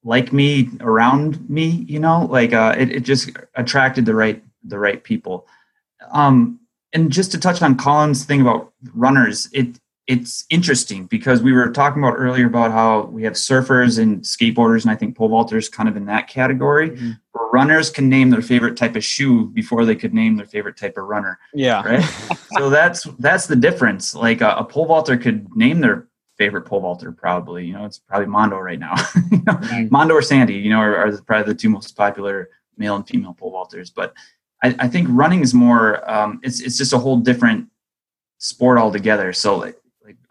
like me around me. You know, like uh, it, it just attracted the right the right people. Um, and just to touch on Colin's thing about runners, it it's interesting because we were talking about earlier about how we have surfers and skateboarders, and I think pole vaulters kind of in that category. Mm-hmm. Where runners can name their favorite type of shoe before they could name their favorite type of runner. Yeah, right. <laughs> so that's that's the difference. Like a, a, pole vaulter could name their favorite pole vaulter, probably. You know, it's probably Mondo right now. <laughs> Mondo or Sandi, you know, are, are probably the two most popular male and female pole vaulters, but I, I think running is more um, it's it's just a whole different sport altogether. So like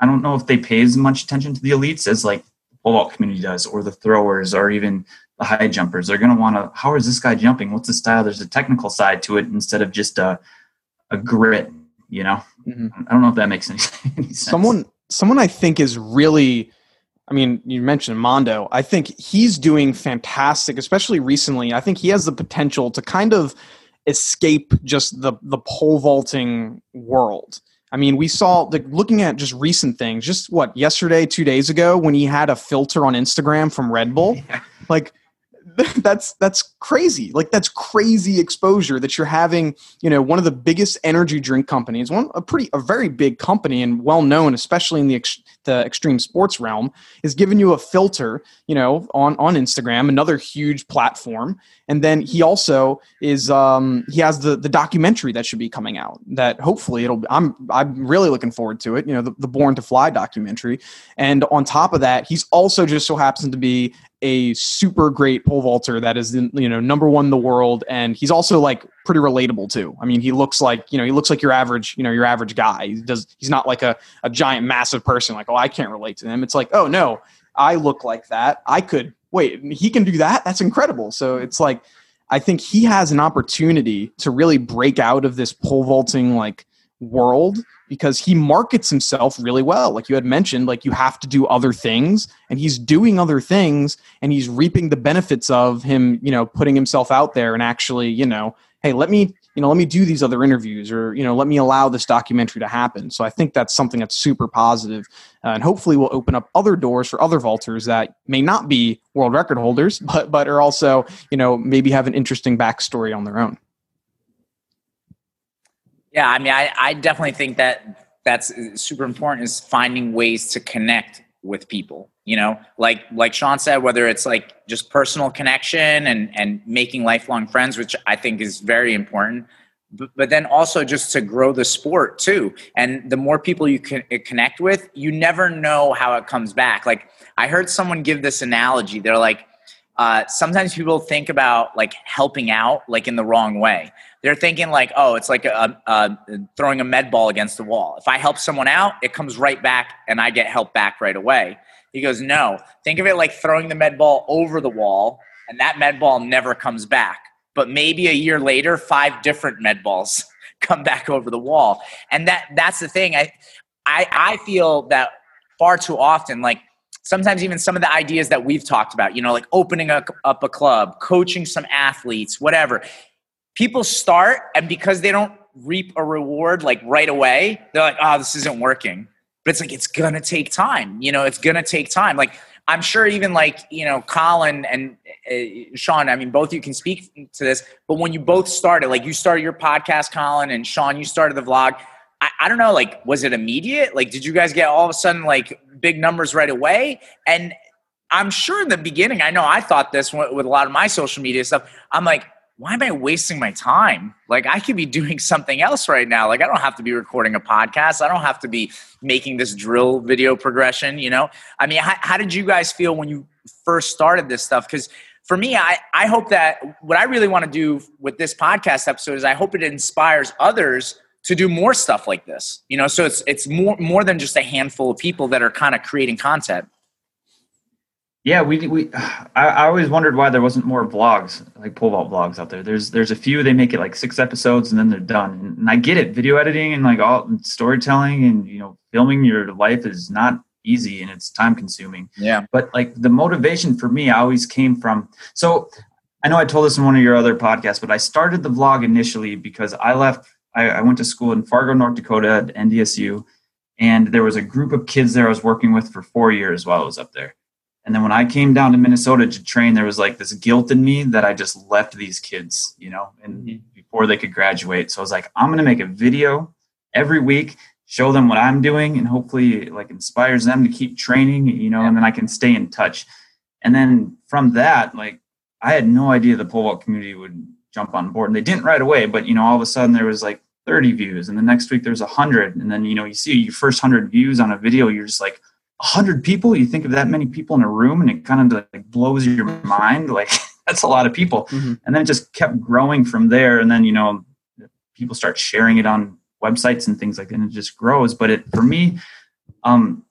I don't know if they pay as much attention to the elites as like the pole vault community does, or the throwers, or even the high jumpers. They're going to want to how is this guy jumping? What's the style? There's a technical side to it instead of just a a grit. You know, mm-hmm. I don't know if that makes any, <laughs> any sense. Someone someone I think is really I mean, you mentioned Mondo. I think he's doing fantastic, especially recently. I think he has the potential to kind of escape just the the pole vaulting world. I mean, we saw like looking at just recent things, just what yesterday, two days ago, when he had a filter on Instagram from Red Bull, <laughs> yeah. like <laughs> that's that's crazy. Like that's crazy exposure that you're having. You know, one of the biggest energy drink companies, one a pretty a very big company and well known, especially in the ex, the extreme sports realm, is giving you a filter. You know, on on Instagram, another huge platform, and then he also is um, he has the the documentary that should be coming out. That hopefully it'll. I'm I'm really looking forward to it. You know, the, the Born to Fly documentary, and on top of that, he's also just so happens to be a super great pole vaulter that is you know number one in the world and he's also like pretty relatable too. I mean he looks like you know he looks like your average you know your average guy. He does he's not like a, a giant massive person like oh i can't relate to him. It's like oh no i look like that. I could wait he can do that? That's incredible. So it's like i think he has an opportunity to really break out of this pole vaulting like world because he markets himself really well. Like you had mentioned, like you have to do other things and he's doing other things and he's reaping the benefits of him, you know, putting himself out there and actually, you know, hey, let me, you know, let me do these other interviews or, you know, let me allow this documentary to happen. So I think that's something that's super positive, uh, and hopefully will open up other doors for other vaulters that may not be world record holders, <laughs> but, but are also, you know, maybe have an interesting backstory on their own. Yeah, I mean, I, I definitely think that that's super important is finding ways to connect with people. You know, like like Shawn said, whether it's like just personal connection and and making lifelong friends, which I think is very important. But, but then also just to grow the sport too. And the more people you can connect with, you never know how it comes back. Like I heard someone give this analogy. They're like, uh, sometimes people think about like helping out like in the wrong way. They're thinking like, oh, it's like a, a, throwing a med ball against the wall. If I help someone out, it comes right back and I get help back right away. He goes, no, think of it like throwing the med ball over the wall and that med ball never comes back. But maybe a year later, five different med balls <laughs> come back over the wall. And that that's the thing. I I, I feel that far too often, like sometimes even some of the ideas that we've talked about, you know, like opening up a club, coaching some athletes, whatever. People start, and because they don't reap a reward like right away, they're like, oh, this isn't working. But it's like, it's gonna take time. You know, it's gonna take time. Like, I'm sure even like, you know, Colin and uh, Shawn, I mean, both you can speak to this, but when you both started, like you started your podcast, Colin, and Shawn, you started the vlog I, I don't know, like, was it immediate? Like, did you guys get all of a sudden like big numbers right away? And I'm sure in the beginning, I know I thought this with a lot of my social media stuff. I'm like, why am I wasting my time? Like I could be <laughs> doing something else right now. Like I don't have to be recording a podcast. I don't have to be making this drill video progression, you know? I mean, how, how did you guys feel when you first started this stuff? Because for me, I, I hope that what I really want to do with this podcast episode is I hope it inspires others to do more stuff like this. You know, so it's it's more more than just a handful of people that are kind of creating content. Yeah, we we <sighs> I, I always wondered why there wasn't more vlogs like pole vault vlogs out there. There's there's a few they make it like six episodes and then they're done. And I get it, video editing and like all storytelling and you know filming your life is not easy and it's time consuming. Yeah. But like the motivation for me always came from so I know I told this in one of your other podcasts, but I started the vlog initially because I left I, I went to school in Fargo, North Dakota at NDSU, and there was a group of kids there I was working with for four years while I was up there and then when I came down to Minnesota to train, there was like this guilt in me that I just left these kids, you know, and mm-hmm. before they could graduate. So I was like, I'm going to make a video every week, show them what I'm doing, and hopefully like inspires them to keep training, you know, yeah. and then I can stay in touch. And then from that, like I had no idea the pole vault community would jump on board, and they didn't right away. But you know, all of a sudden there was like 30 views, and the next week there's 100, and then you know you see your first 100 views on a video, you're just like 100 people you think of that many people in a room and it kind of like blows your mind like <laughs> that's a lot of people. Mm-hmm. and then it just kept growing from there and then you know people start sharing it on websites and things like that and it just grows. But it for me um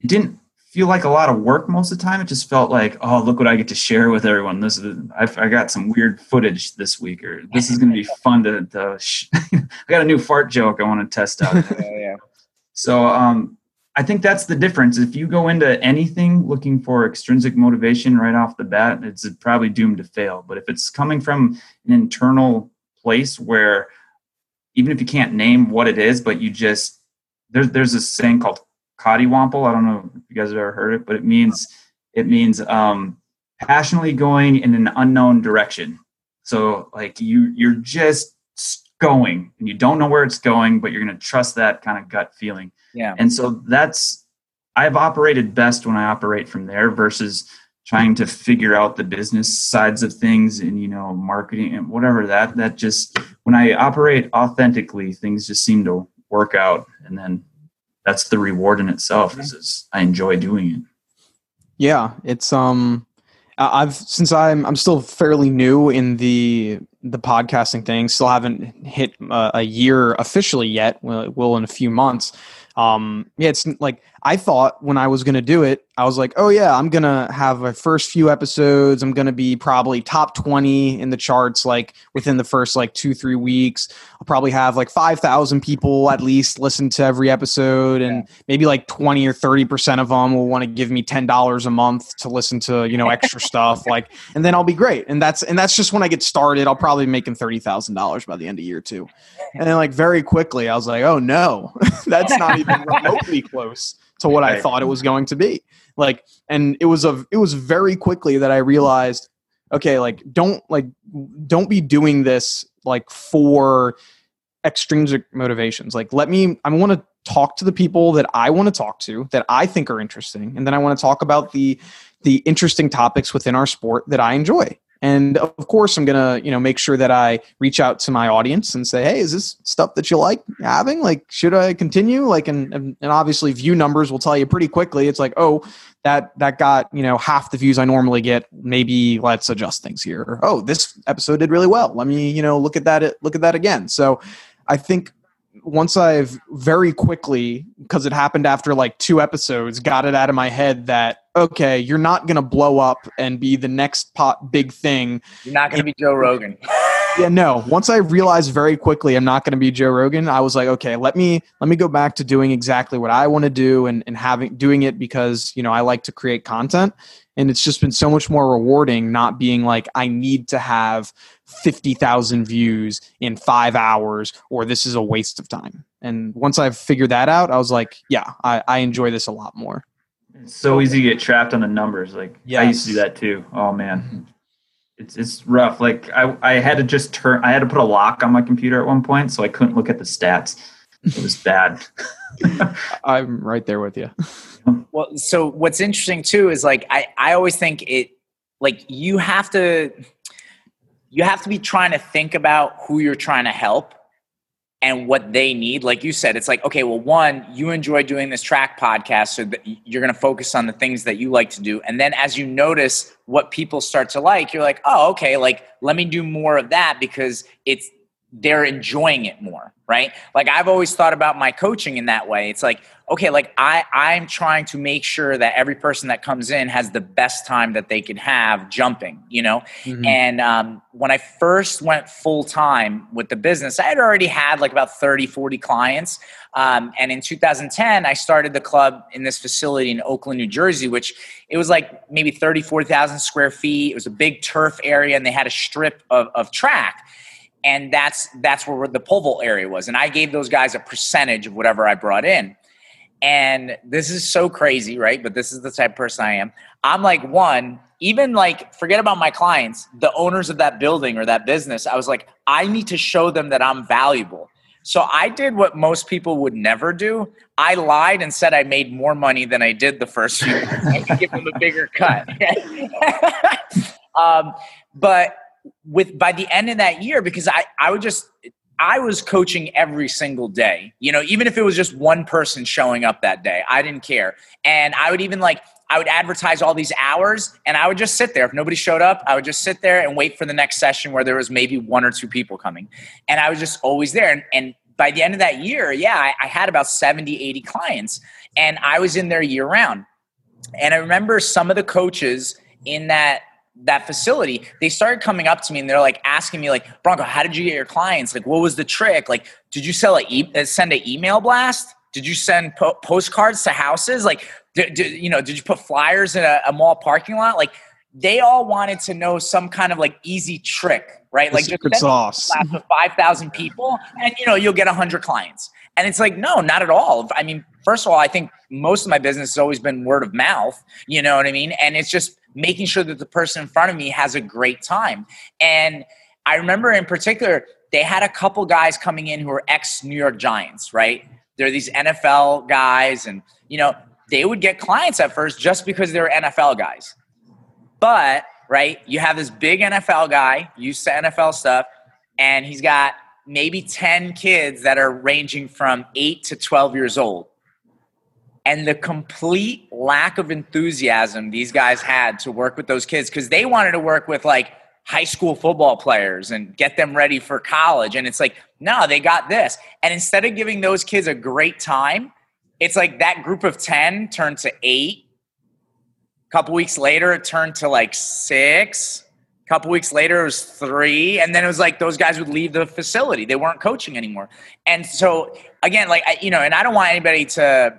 it didn't feel like a lot of work most of the time. It just felt like oh look what i get to share with everyone. This is I've, i got some weird footage this week or this is going to be <laughs> fun to, to sh- <laughs> i got a new fart joke i want to test out. Yeah, yeah. so um I think that's the difference. If you go into anything looking for extrinsic motivation right off the bat, it's probably doomed to fail. But if it's coming from an internal place where even if you can't name what it is, but you just there's there's this saying called Cottywomple. I don't know if you guys have ever heard it, but it means it means um, passionately going in an unknown direction. So like you you're just going and you don't know where it's going, but you're going to trust that kind of gut feeling. Yeah. And so that's I've operated best when I operate from there versus trying to figure out the business sides of things and you know marketing and whatever that that just when I operate authentically things just seem to work out and then that's the reward in itself is, is I enjoy doing it. Yeah, it's um I've since I'm I'm still fairly new in the the podcasting thing. Still haven't hit uh, a year officially yet. Will will in a few months um, yeah, it's like I thought when I was going to do it, I was like, oh yeah, I'm going to have my first few episodes. I'm going to be probably top 20 in the charts, like within the first like two, three weeks. I'll probably have like 5,000 people at least listen to every episode. And yeah. maybe like 20 or 30% of them will want to give me $10 a month to listen to, you know, extra stuff <laughs> like, and then I'll be great. And that's, and that's just when I get started, I'll probably be making $30,000 by the end of year two. And then like very quickly, I was like, oh no, <laughs> that's not even remotely close to what I thought it was going to be. Like, and it was a, it was very quickly that I realized, okay, like don't like, don't be doing this like for extrinsic motivations. Like, let me, I want to talk to the people that I want to talk to that I think are interesting. And then I want to talk about the, the interesting topics within our sport that I enjoy. And of course, I'm gonna you know make sure that I reach out to my audience and say, hey, is this stuff that you like having? Like, should I continue? Like, and and, obviously, view numbers will tell you pretty quickly. It's like, oh, that that got you know half the views I normally get. Maybe let's adjust things here. Or, oh, this episode did really well. Let me you know look at that look at that again. So, I think once I've very quickly, because it happened after like two episodes, got it out of my head that okay, you're not gonna blow up and be the next pot big thing. You're not gonna be Joe Rogan. <laughs> yeah, no. Once I realized very quickly I'm not gonna be Joe Rogan, I was like, okay, let me let me go back to doing exactly what I want to do and, and having doing it because you know I like to create content. And it's just been so much more rewarding not being like, I need to have 50,000 views in five hours or this is a waste of time. And once I've figured that out, I was like, yeah, I, I enjoy this a lot more. It's so easy to get trapped on the numbers. Like yes. I used to do that too. Oh man. It's it's rough. Like I, I had to just turn I had to put a lock on my computer at one point so I couldn't look at the stats. It was bad. <laughs> I'm right there with you. Well, so what's interesting too is like I, I always think it like you have to you have to be trying to think about who you're trying to help and what they need. Like you said, it's like, okay, well, one, you enjoy doing this track podcast, so that you're going to focus on the things that you like to do. And then as you notice what people start to like, you're like, oh, okay, like let me do more of that because it's they're enjoying it more right? Like i've always thought about my coaching in that way. It's like okay like i i'm trying to make sure that every person that comes in has the best time that they can have jumping you know? Mm-hmm. and um, when i first went full time with the business i had already had like about 30 40 clients. Um, and in 2010 i started the club in this facility in oakland new jersey which it was like maybe 34000 square feet. It was a big turf area and they had a strip of, of track and that's that's where the pole vault area was. And i gave those guys a percentage of whatever i brought in. And this is so crazy right? But this is the type of person i am. I'm like one even like forget about my clients the owners of that building or that business. I was like i need to show them that i'm valuable. So i did what most people would never do. I lied and said i made more money than i did the first year i could give them a bigger cut. <laughs> Um, but with by the end of that year because I I would just I was coaching every single day. You know, even if it was just one person showing up that day, I didn't care. And I would even like I would advertise all these hours and I would just sit there. If nobody showed up, I would just sit there and wait for the next session where there was maybe one or two people coming. And I was just always there. And, and by the end of that year, yeah, I, I had about 70, 80 clients and I was in there year round. And I remember some of the coaches in that that facility, they started coming up to me and they're like asking me like, Bronco, how did you get your clients? Like, what was the trick? Like, did you sell a e- uh, send an email blast? Did you send po- postcards to houses? Like, did, did, you know, did you put flyers in a, a, mall parking lot? Like, they all wanted to know some kind of like easy trick, right? The like, just sauce. five thousand people, and you know, you'll get hundred clients. And it's like, no, not at all. I mean, first of all, I think most of my business has always been word of mouth. You know what I mean? And it's just making sure that the person in front of me has a great time. And I remember in particular, they had a couple guys coming in who were ex New York Giants, right? They're these NFL guys, and you know, they would get clients at first just because they were NFL guys. But, right, you have this big NFL guy used to NFL stuff, and he's got maybe 10 kids that are ranging from 8 to 12 years old and the complete lack of enthusiasm these guys had to work with those kids because they wanted to work with like high school football players and get them ready for college. And it's like, no, they got this. And instead of giving those kids a great time, it's like that group of 10 turned to eight. A couple weeks later, it turned to like six. Couple weeks later, it was three. And then it was like those guys would leave the facility. They weren't coaching anymore. And so, again, like, you know, and I don't want anybody to,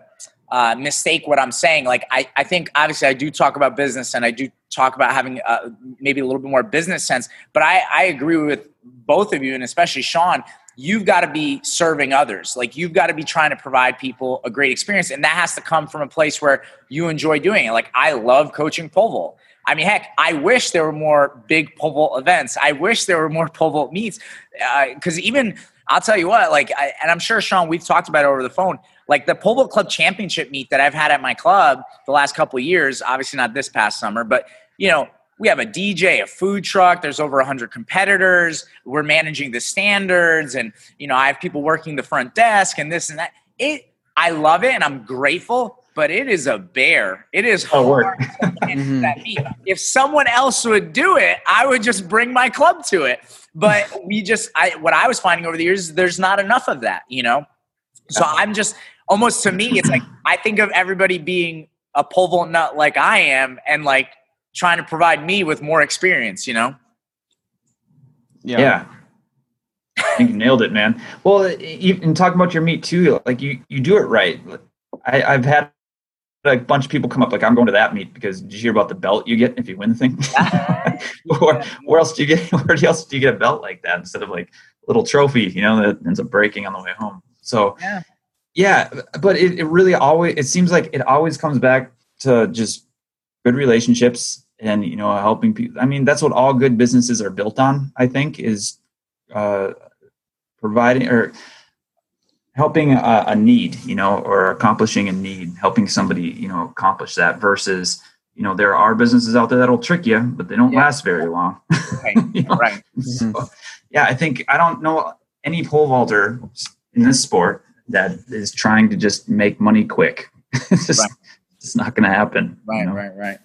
uh, mistake what I'm saying. Like, I, I think obviously I do talk about business and I do talk about having uh, maybe a little bit more business sense, but I, I agree with both of you and especially Shawn. You've got to be serving others. Like, you've got to be trying to provide people a great experience. And that has to come from a place where you enjoy doing it. Like, I love coaching pole vault. I mean, heck, I wish there were more big pole vault events. I wish there were more <laughs> pole vault meets. Because uh, even, I'll tell you what, like, I, and I'm sure, Shawn, we've talked about it over the phone like the pole vault club championship meet that I've had at my club the last couple years, obviously not this past summer, but you know, we have a DJ, a food truck. There's over 100 competitors. We're managing the standards, and you know, I have people working the front desk and this and that. It, I love it, and I'm grateful. But it is a bear. It is hard. <laughs> Mm-hmm. if someone else would do it, I would just bring my club to it. But <laughs> we just, I, what I was finding over the years, there's not enough of that. You know, so I'm just almost to me, it's like I think of everybody being a pole vault nut like I am, and like trying to provide me with more experience. You know? Yeah. Yeah. I think you nailed it, man. Well, and talking about your meat too, like you you do it right. I, I've had a bunch of people come up like I'm going to that meet because did you hear about the belt you get if you win the thing? <laughs> or where else do you get <laughs> where else do you get a belt like that instead of like a little trophy, you know, that ends up breaking on the way home. So yeah, yeah but it, it really always it seems like it always comes back to just good relationships and you know helping people i mean that's what all good businesses are built on i think is uh, providing or helping a, a, need you know or accomplishing a need helping somebody you know accomplish that versus you know there are businesses out there that'll trick you but they don't yeah. last very long right <laughs> you know? right so, mm-hmm. yeah i think i don't know any pole vaulter in this sport that is trying to just make money quick <laughs> it's just right. it's not going to happen right you know? right right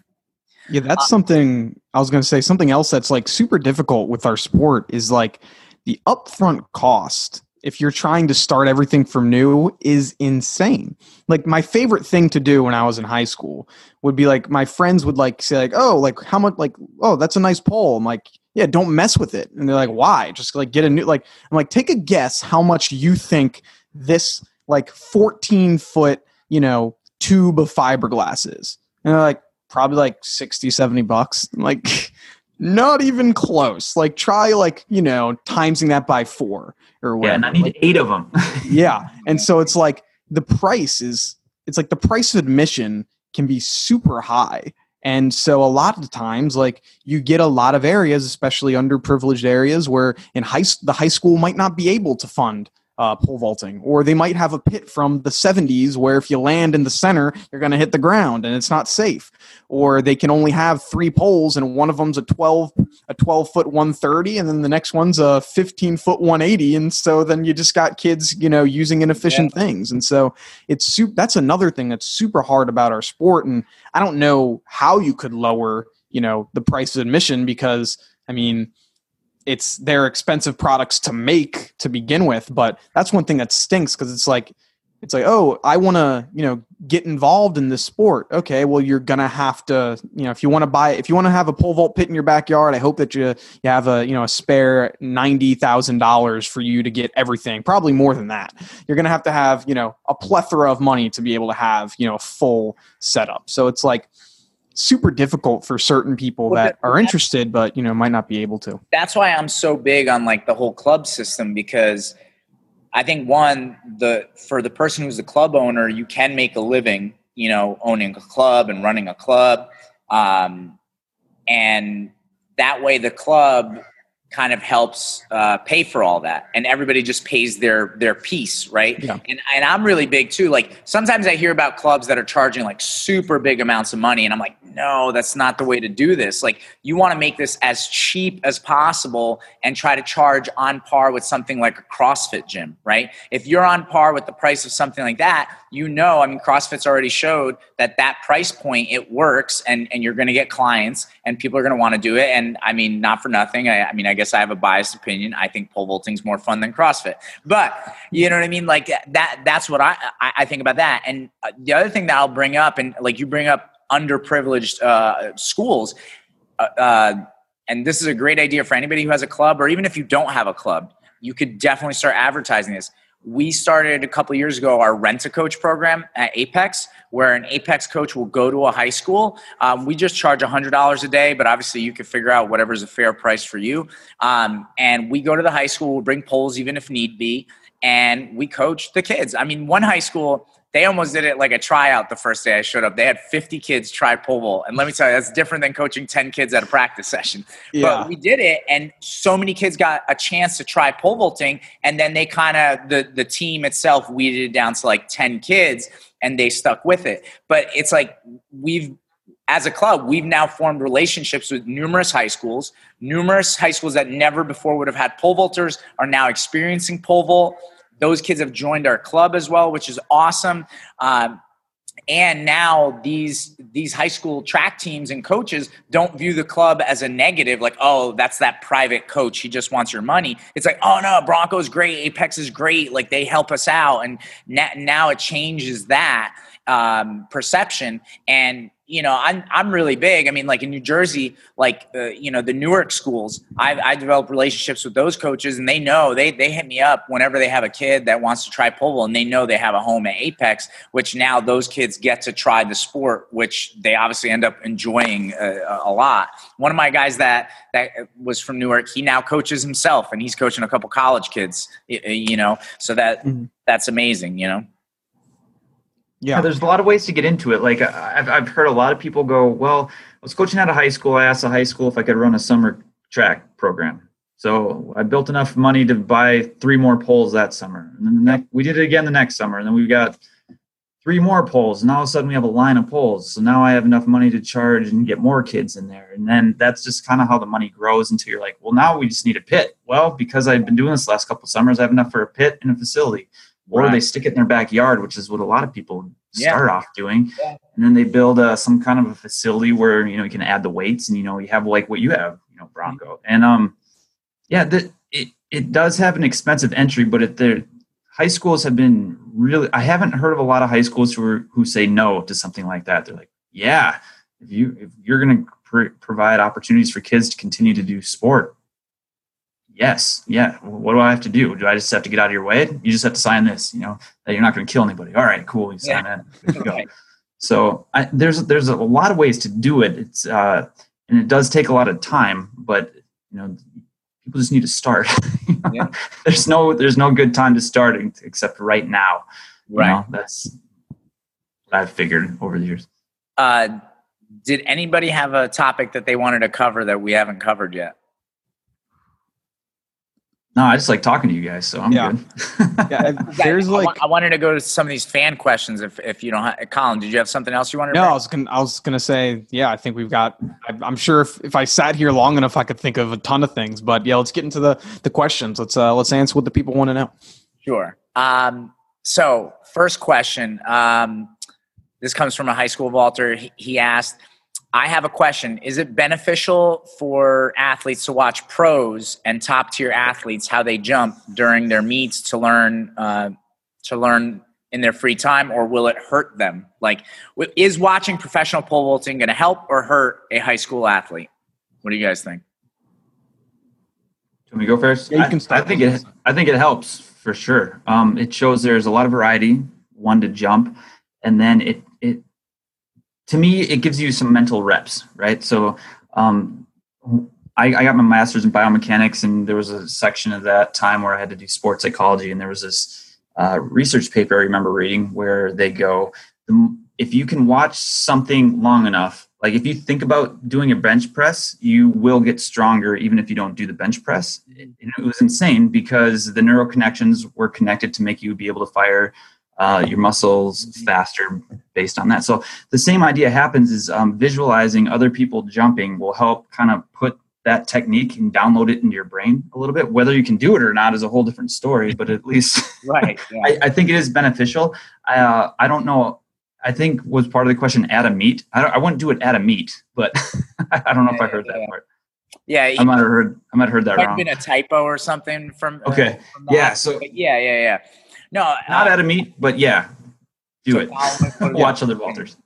yeah that's uh, something i was going to say something else that's like super difficult with our sport is like the upfront cost if you're trying to start everything from new is insane. Like my favorite thing to do when I was in high school would be like my friends would like say like, "Oh, like how much like oh, that's a nice pole." I'm like, "Yeah, don't mess with it." And they're like, "Why?" Just like get a new like I'm like, "Take a guess how much you think this like 14 foot, you know, tube of fiberglass is." And they're like, "Probably like 60, 70 bucks." I'm like <laughs> not even close. Like try like, you know, timesing that by 4 or whatever. Yeah, and I need like, eight of them. <laughs> yeah. And so it's like the price is it's like the price of admission can be super high. And so a lot of times, like you get a lot of areas, especially underprivileged areas, where in high the high school might not be able to fund uh, pole vaulting, or they might have a pit from the 70s where if you land in the center, you're going to hit the ground and it's not safe. Or they can only have three poles and one of them's a 12 a 12 foot 130 and then the next one's a 15 foot 180 and so then you just got kids you know using inefficient yeah. things and so it's super that's another thing that's super hard about our sport and I don't know how you could lower you know the price of admission because I mean it's they're expensive products to make to begin with but that's one thing that stinks because it's like it's like oh i want to you know get involved in this sport. Okay well you're gonna have to you know if you want to buy if you want to have a pole vault pit in your backyard i hope that you you have a you know a spare $90000 for you to get everything probably more than that. You're gonna have to have you know a plethora of money to be able to have you know a full setup. So it's like super difficult for certain people well, that are interested but you know might not be able to. That's why i'm so big on like the whole club system because i think one the for the person who's the club owner you can make a living you know owning a club and running a club um, and that way the club kind of helps uh, pay for all that. And everybody just pays their their piece right? Yeah. and, and i'm really big too like sometimes i hear about clubs that are charging like super big amounts of money and i'm like no that's not the way to do this. Like you want to make this as cheap as possible and try to charge on par with something like a crossfit gym right? If you're on par with the price of something like that you know i mean crossfit's already showed that that price point it works and and you're going to get clients and people are going to want to do it and i mean not for nothing I, I mean i guess I have a biased opinion. I think pole vaulting's more fun than CrossFit, but you know what I mean. Like that. That's what I I, think about that. And uh, the other thing that I'll bring up, and like you bring up underprivileged uh, schools. Uh, uh, and this is a great idea for anybody who has a club, or even if you don't have a club, you could definitely start advertising this we started a couple years ago our rent a coach program at apex where an apex coach will go to a high school. Um, we just charge $100 a day but obviously you can figure out whatever's a fair price for you. Um, and we go to the high school we'll bring poles even if need be and we coach the kids. I mean one high school they almost did it like a tryout the first day I showed up. They had 50 kids try pole vault. And let me tell you, that's different than coaching 10 kids at a practice <laughs> session. Yeah. But we did it, and so many kids got a chance to try pole vaulting. And then they kind of, the, the team itself weeded it down to like 10 kids, and they stuck with it. But it's like we've, as a club, we've now formed relationships with numerous high schools. Numerous high schools that never before would have had pole vaulters are now experiencing pole vault those kids have joined our club as well, which is awesome. Um, and now these these high school track teams and coaches don't view the club as a negative like oh that's that private coach. He just wants your money. It's like oh no bronco's great. Apex is great. Like they help us out. And now it changes that um, perception and you know, I'm I'm really big. I mean, like in New Jersey, like uh, you know the Newark schools. I I developed relationships with those coaches, and they know they they hit me up whenever they have a kid that wants to try pole vault, and they know they have a home at Apex, which now those kids get to try the sport, which they obviously end up enjoying uh, a lot. One of my guys that that was from Newark, he now coaches himself, and he's coaching a couple college kids. You know, so that mm-hmm. that's amazing. You know. Yeah. there's a lot of ways to get into it. Like I've, I've heard a lot of people go, well, I was coaching out of high school. I asked the high school if I could run a summer track program. So I built enough money to buy three more poles that summer. And then the next, we did it again the next summer. And then we got three more poles and all of a sudden we have a line of poles so now i have enough money to charge and get more kids in there and then that's just kind of how the money grows until you're like well now we just need a pit well because i've been doing this last couple summers i have enough for a pit and a facility or right. they stick it in their backyard which is what a lot of people start yeah. off doing yeah. and then they build uh, some kind of a facility where you know you can add the weights and you know you have like what you have you know bronco and um yeah the, it, it does have an expensive entry but it there high schools have been really i haven't heard of a lot of high schools who are, who say no to something like that they're like yeah if you if you're going to pr- provide opportunities for kids to continue to do sport yes yeah what do i have to do do i just have to get out of your way you just have to sign this you know that you're not going to kill anybody all right cool you sign yeah. that go. <laughs> so I, there's there's a lot of ways to do it it's uh and it does take a lot of time but you know people just need to start. <laughs> yeah. There's no there's no good time to start except right now. Right. You know, that's what I've figured over the years. Uh, did anybody have a topic that they wanted to cover that we haven't covered yet? No, I just like talking to you guys, so I'm yeah. good. <laughs> yeah, there's like I wanted to go to some of these fan questions. If if you don't, have, Colin, did you have something else you wanted? No, I was gonna I was gonna say yeah. I think we've got. I'm sure if, if I sat here long enough, I could think of a ton of things. But yeah, let's get into the the questions. Let's uh let's answer what the people want to know. Sure. Um. So first question. Um. This comes from a high school vaulter. He, he asked I have a question. Is it beneficial for athletes to watch pros and top tier athletes how they jump during their meets to learn uh, to learn in their free time, or will it hurt them? Like, is watching professional pole vaulting going to help or hurt a high school athlete? What do you guys think? Can we go first? Yeah, you can start. I, I think it. I think it helps for sure. Um, it shows there's a lot of variety. One to jump, and then it it to me, it gives you some mental reps, right? So um, I, I, got my master's in biomechanics, and there was a section of that time where I had to do sports psychology, and there was this uh, research paper I remember reading where they go, if you can watch something long enough, like if you think about doing a bench press, you will get stronger even if you don't do the bench press. And it was insane because the neural connections were connected to make you be able to fire uh, your muscles faster based on that. So the same idea happens is um, visualizing other people jumping will help kind of put that technique and download it into your brain a little bit. Whether you can do it or not is a whole different story, but at least <laughs> right. Yeah. I, I, think it is beneficial. Uh, I don't know. I think was part of the question at a meet. I, I wouldn't do it at a meet, but <laughs> I don't know yeah, if I heard yeah, that part. Yeah, I might have heard. I might have heard that might wrong. Been a typo or something from. Uh, okay. Uh, from yeah. So. yeah, yeah, yeah. No, not uh, at a meet, but yeah, do it. <laughs> Watch other vaulters.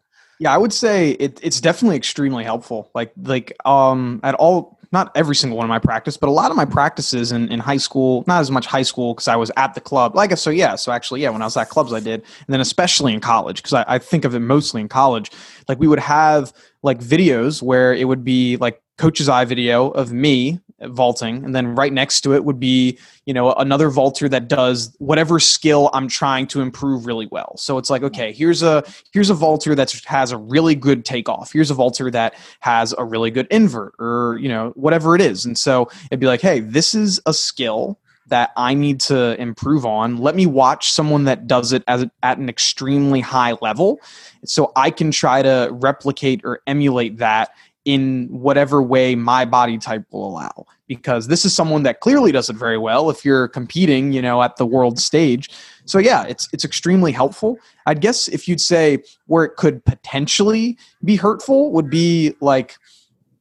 Yeah, I would say it, it's definitely extremely helpful. Like like um at all not every single one of my practice, but a lot of my practices in, in high school, not as much high school because I was at the club. Like so, yeah. So actually, yeah, when I was at clubs, I did, and then especially in college because I, I think of it mostly in college. Like we would have like videos where it would be like coach's eye video of me vaulting. And then right next to it would be you know another vaulter that does whatever skill i'm trying to improve really well. So it's like okay here's a here's a vaulter that has a really good takeoff. Here's a vaulter that has a really good invert or you know whatever it is. And so it'd be like hey this is a skill that I need to improve on. Let me watch someone that does it as at an extremely high level so I can try to replicate or emulate that in whatever way my body type will allow. Because this is someone that clearly does it very well if you're competing you know at the world stage. So yeah it's it's extremely helpful. I'd guess if you'd say where it could potentially be hurtful would be like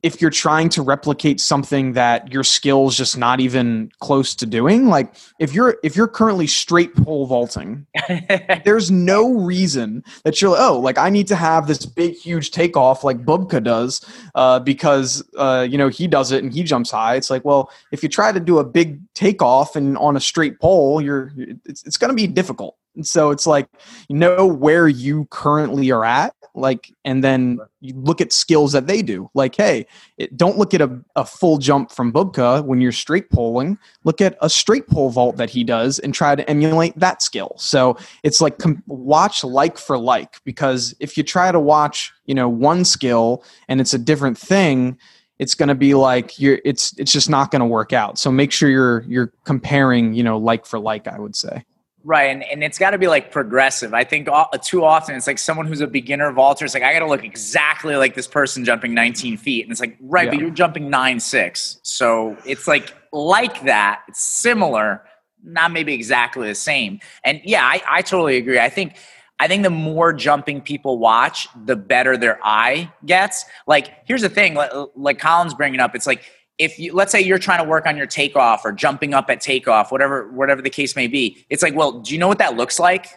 if you're trying to replicate something that your skills just not even close to doing like if you're if you're currently straight pole vaulting <laughs> there's no reason that you're like, oh like i need to have this big huge takeoff like bubka does uh, because uh, you know he does it and he jumps high. It's like well if you try to do a big takeoff and on a straight pole you're it's, it's going to be difficult and so it's like you know where you currently are at like and then you look at skills that they do. Like hey it, don't look at a, a full jump from bubka when you're straight poling look at a straight pole vault that he does and try to emulate that skill. So it's like com- watch like for like because if you try to watch you know one skill and it's a different thing it's going to be like you're it's it's just not going to work out. So make sure you're you're comparing you know like for like i would say Right, and, and it's got to be like progressive. I think all, too often it's like someone who's a beginner vaulter. It's like I got to look exactly like this person jumping 19 feet, and it's like right, yeah. but you're jumping nine six, so it's like like that. It's similar, not maybe exactly the same. And yeah, I, I totally agree. I think I think the more jumping people watch, the better their eye gets. Like here's the thing, like, like Colin's bringing up, it's like if you let's say you're trying to work on your takeoff or jumping up at takeoff whatever whatever the case may be it's like well do you know what that looks like?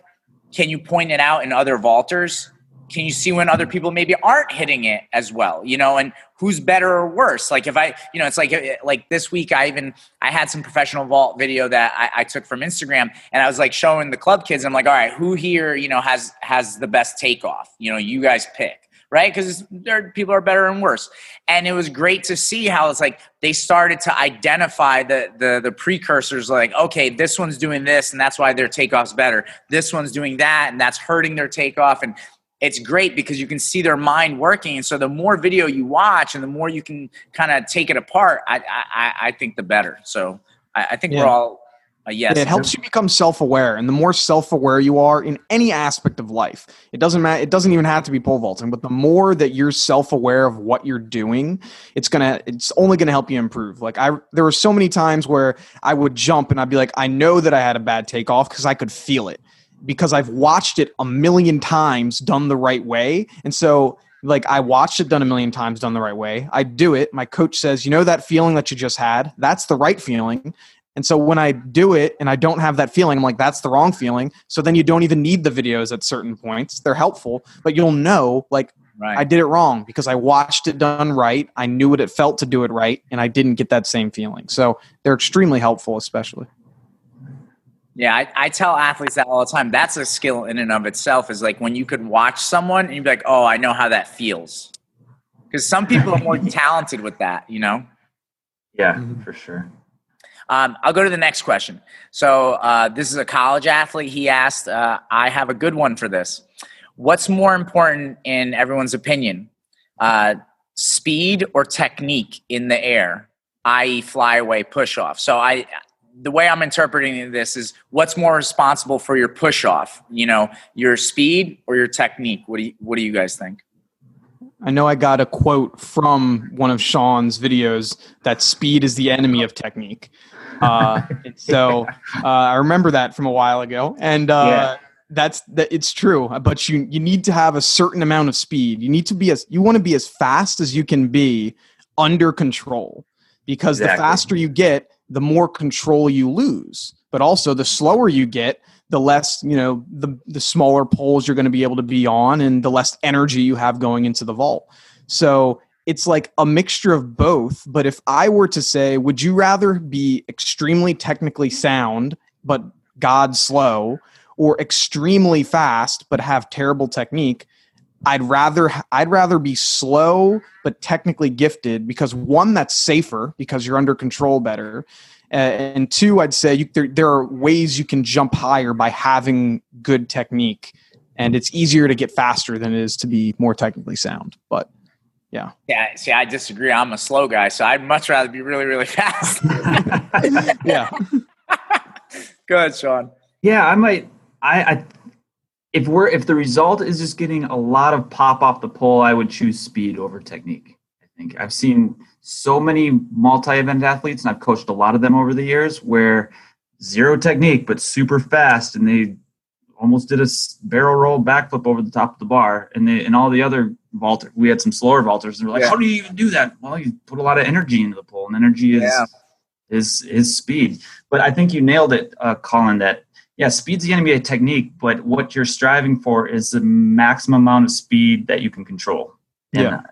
Can you point it out in other vaulters? Can you see when other people maybe aren't hitting it as well you know and who's better or worse? Like if i you know it's like like this week i even i had some professional vault video that I, I took from instagram and i was like showing the club kids. I'm like all right who here you know has has the best takeoff? You know you guys pick right? Because people are better and worse. And it was great to see how it's like they started to identify the, the the precursors. Like, okay, this one's doing this, and that's why their takeoff's better. This one's doing that, and that's hurting their takeoff. And it's great because you can see their mind working. And so the more video you watch, and the more you can kind of take it apart, I I, I think the better. So I, I think yeah. we're all uh, yes. It helps you become self-aware, and the more self-aware you are in any aspect of life, it doesn't matter. It doesn't even have to be pole vaulting, but the more that you're self-aware of what you're doing, it's gonna. It's only gonna help you improve. Like I, there were so many times where I would jump and I'd be like, I know that I had a bad takeoff because I could feel it because I've watched it a million times done the right way, and so like I watched it done a million times done the right way. I do it. My coach says, "You know that feeling that you just had? That's the right feeling." And so when I do it and I don't have that feeling, I'm like, that's the wrong feeling. So then you don't even need the videos at certain points. They're helpful, but you'll know, like, right. I did it wrong because I watched it done right. I knew what it felt to do it right, and I didn't get that same feeling. So they're extremely helpful, especially. Yeah, I, I, tell athletes that all the time. That's a skill in and of itself. Is like when you could watch someone and you'd be like, "Oh, I know how that feels," because some people are more <laughs> talented with that. You know. Yeah, mm-hmm. for sure. Um, I'll go to the next question. So uh, this is a college athlete. He asked, uh, I have a good one for this. What's more important in everyone's opinion, uh, speed or technique in the air, i.e., flyaway push off? So I, the way I'm interpreting this is what's more responsible for your push off? You know, your speed or your technique? What do you, what do you guys think? I know I got a quote from one of Shawn's videos that speed is the enemy of technique. Uh, so uh, I remember that from a while ago, and uh, yeah. that's that. It's true, but you you need to have a certain amount of speed. You need to be as you want to be as fast as you can be under control, because exactly. the faster you get, the more control you lose. But also, the slower you get, the less you know the the smaller poles you're going to be able to be on, and the less energy you have going into the vault. So it's like a mixture of both. But if I were to say, would you rather be extremely technically sound, but God slow, or extremely fast, but have terrible technique? I'd rather I'd rather be slow but technically gifted because one that's safer because you're under control better, uh, and two I'd say you, there there are ways you can jump higher by having good technique, and it's easier to get faster than it is to be more technically sound. But yeah. Yeah. See, I disagree. I'm a slow guy, so I'd much rather be really, really <laughs> fast. <laughs> yeah. <laughs> Go ahead, Shawn. Yeah, I might. I, I if we're if the result is just getting a lot of pop off the pole, I would choose speed over technique. I think I've seen so many multi-event athletes, and I've coached a lot of them over the years, where zero technique but super fast, and they almost did a barrel roll backflip over the top of the bar, and they and all the other vaulter. We had some slower vaulters, and we're like, yeah. "How do you even do that?" Well, you put a lot of energy into the pole, and energy is yeah. is is speed. But I think you nailed it, uh, Colin. That yeah, speed's the enemy of technique, but what you're striving for is the maximum amount of speed that you can control. And, yeah. Uh,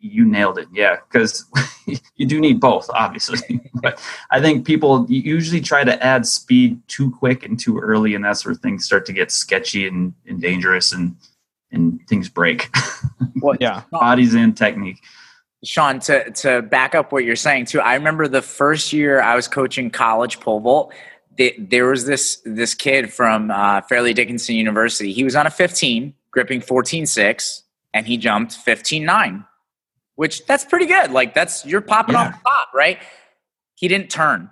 you nailed it. Yeah, because <laughs> you do need both, obviously. <laughs> but I think people usually try to add speed too quick and too early, and that's where things start to get sketchy and, and dangerous, and and things break. <laughs> well, yeah, <laughs> bodies and technique. Shawn, to to back up what you're saying too, I remember the first year I was coaching college pole vault. There was this this kid from uh, Fairleigh Dickinson University. He was on a 15, gripping 14.6, and he jumped 15.9 which that's pretty good. Like that's you're popping yeah. off the top, right? He didn't turn.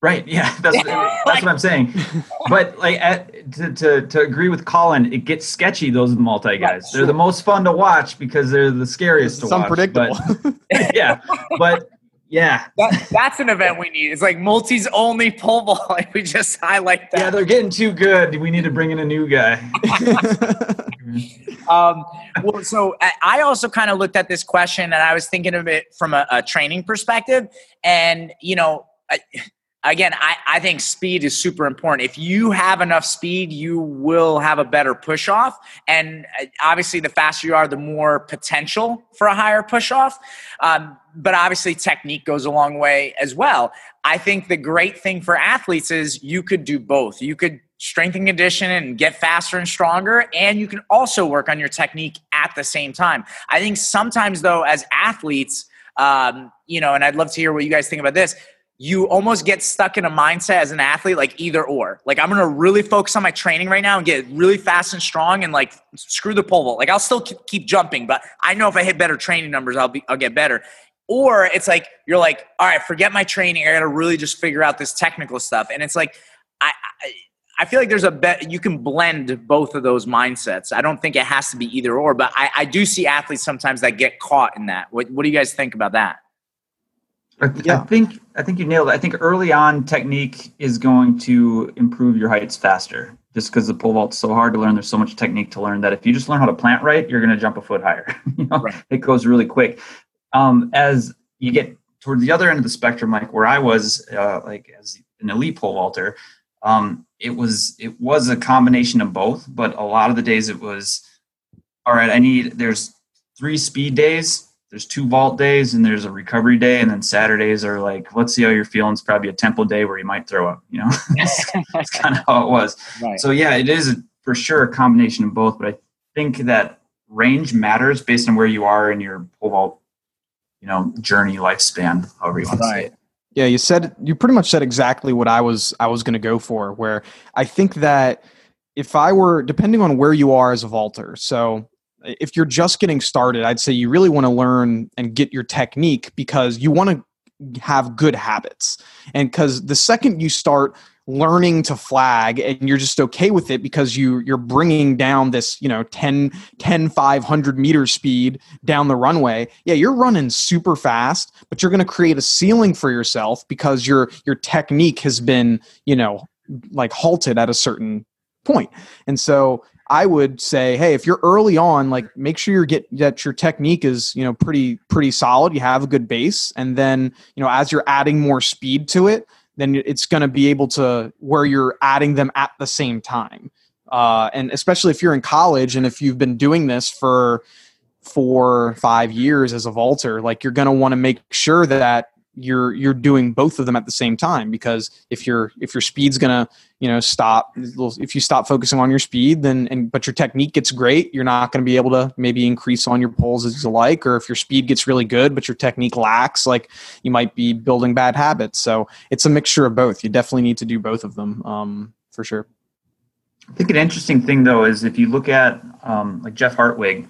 Right. Yeah. <laughs> That's that's like, what I'm saying. But like at, to, to to agree with Colin, it gets sketchy. Those multi guys. They're the most fun to watch because they're the scariest it's to unpredictable. watch. But, <laughs> <laughs> yeah. But yeah. That, that's an event we need. It's like multi's only pole vault. Like we just highlight that. Yeah, they're getting too good. We need to bring in a new guy. um, well, so I also kind of looked at this question and I was thinking of it from a, a training perspective. And, you know, I, again, I, I think speed is super important. If you have enough speed, you will have a better push off. And uh, obviously, the faster you are, the more potential for a higher push off. Um, but obviously, technique goes a long way as well. I think the great thing for athletes is you could do both. You could strengthen condition and get faster and stronger and you can also work on your technique at the same time i think sometimes though as athletes um, you know and i'd love to hear what you guys think about this you almost get stuck in a mindset as an athlete like either or like i'm gonna really focus on my training right now and get really fast and strong and like screw the pole vault like i'll still keep jumping but i know if i hit better training numbers i'll be i'll get better or it's like you're like all right forget my training i gotta really just figure out this technical stuff and it's like i, I I feel like there's a bet you can blend both of those mindsets. I don't think it has to be either or, but I, I do see athletes sometimes that get caught in that. What, what do you guys think about that? I, yeah. I think I think you nailed it. I think early on technique is going to improve your heights faster. Just because the pole vault's so hard to learn, there's so much technique to learn that if you just learn how to plant right, you're going to jump a foot higher. <laughs> you know, right. it goes really quick. Um, as you get toward the other end of the spectrum, like where I was, uh, like as an elite pole vaulter, um, it was it was a combination of both. But a lot of the days it was, all right, I need there's three speed days there's two vault days and there's a recovery day and then saturdays are like let's see how you're feeling it's probably a tempo day where you might throw up you know <laughs> that's, that's <laughs> kind of how it was right. so yeah it is for sure a combination of both but i think that range matters based on where you are in your pole vault you know journey lifespan however you want right. to say it yeah you said you pretty much said exactly what i was i was going to go for where i think that if i were depending on where you are as a vaulter so if you're just getting started, I'd say you really want to learn and get your technique because you want to have good habits. And because the second you start learning to flag and you're just okay with it because you you're bringing down this you know 10 10 500 meter speed down the runway yeah you're running super fast but you're going to create a ceiling for yourself because your your technique has been you know like halted at a certain point and so I would say, hey, if you're early on, like make sure you get that your technique is you know pretty pretty solid. You have a good base, and then you know as you're adding more speed to it, then it's going to be able to where you're adding them at the same time. Uh, and especially if you're in college and if you've been doing this for four five years as a vaulter, like you're going to want to make sure that you're you're doing both of them at the same time because if your if your speed's gonna you know stop if you stop focusing on your speed then and but your technique gets great you're not going to be able to maybe increase on your poles as you like or if your speed gets really good but your technique lacks like you might be building bad habits. So it's a mixture of both. You definitely need to do both of them um, for sure. I think an interesting thing though is if you look at um, like jeff hartwig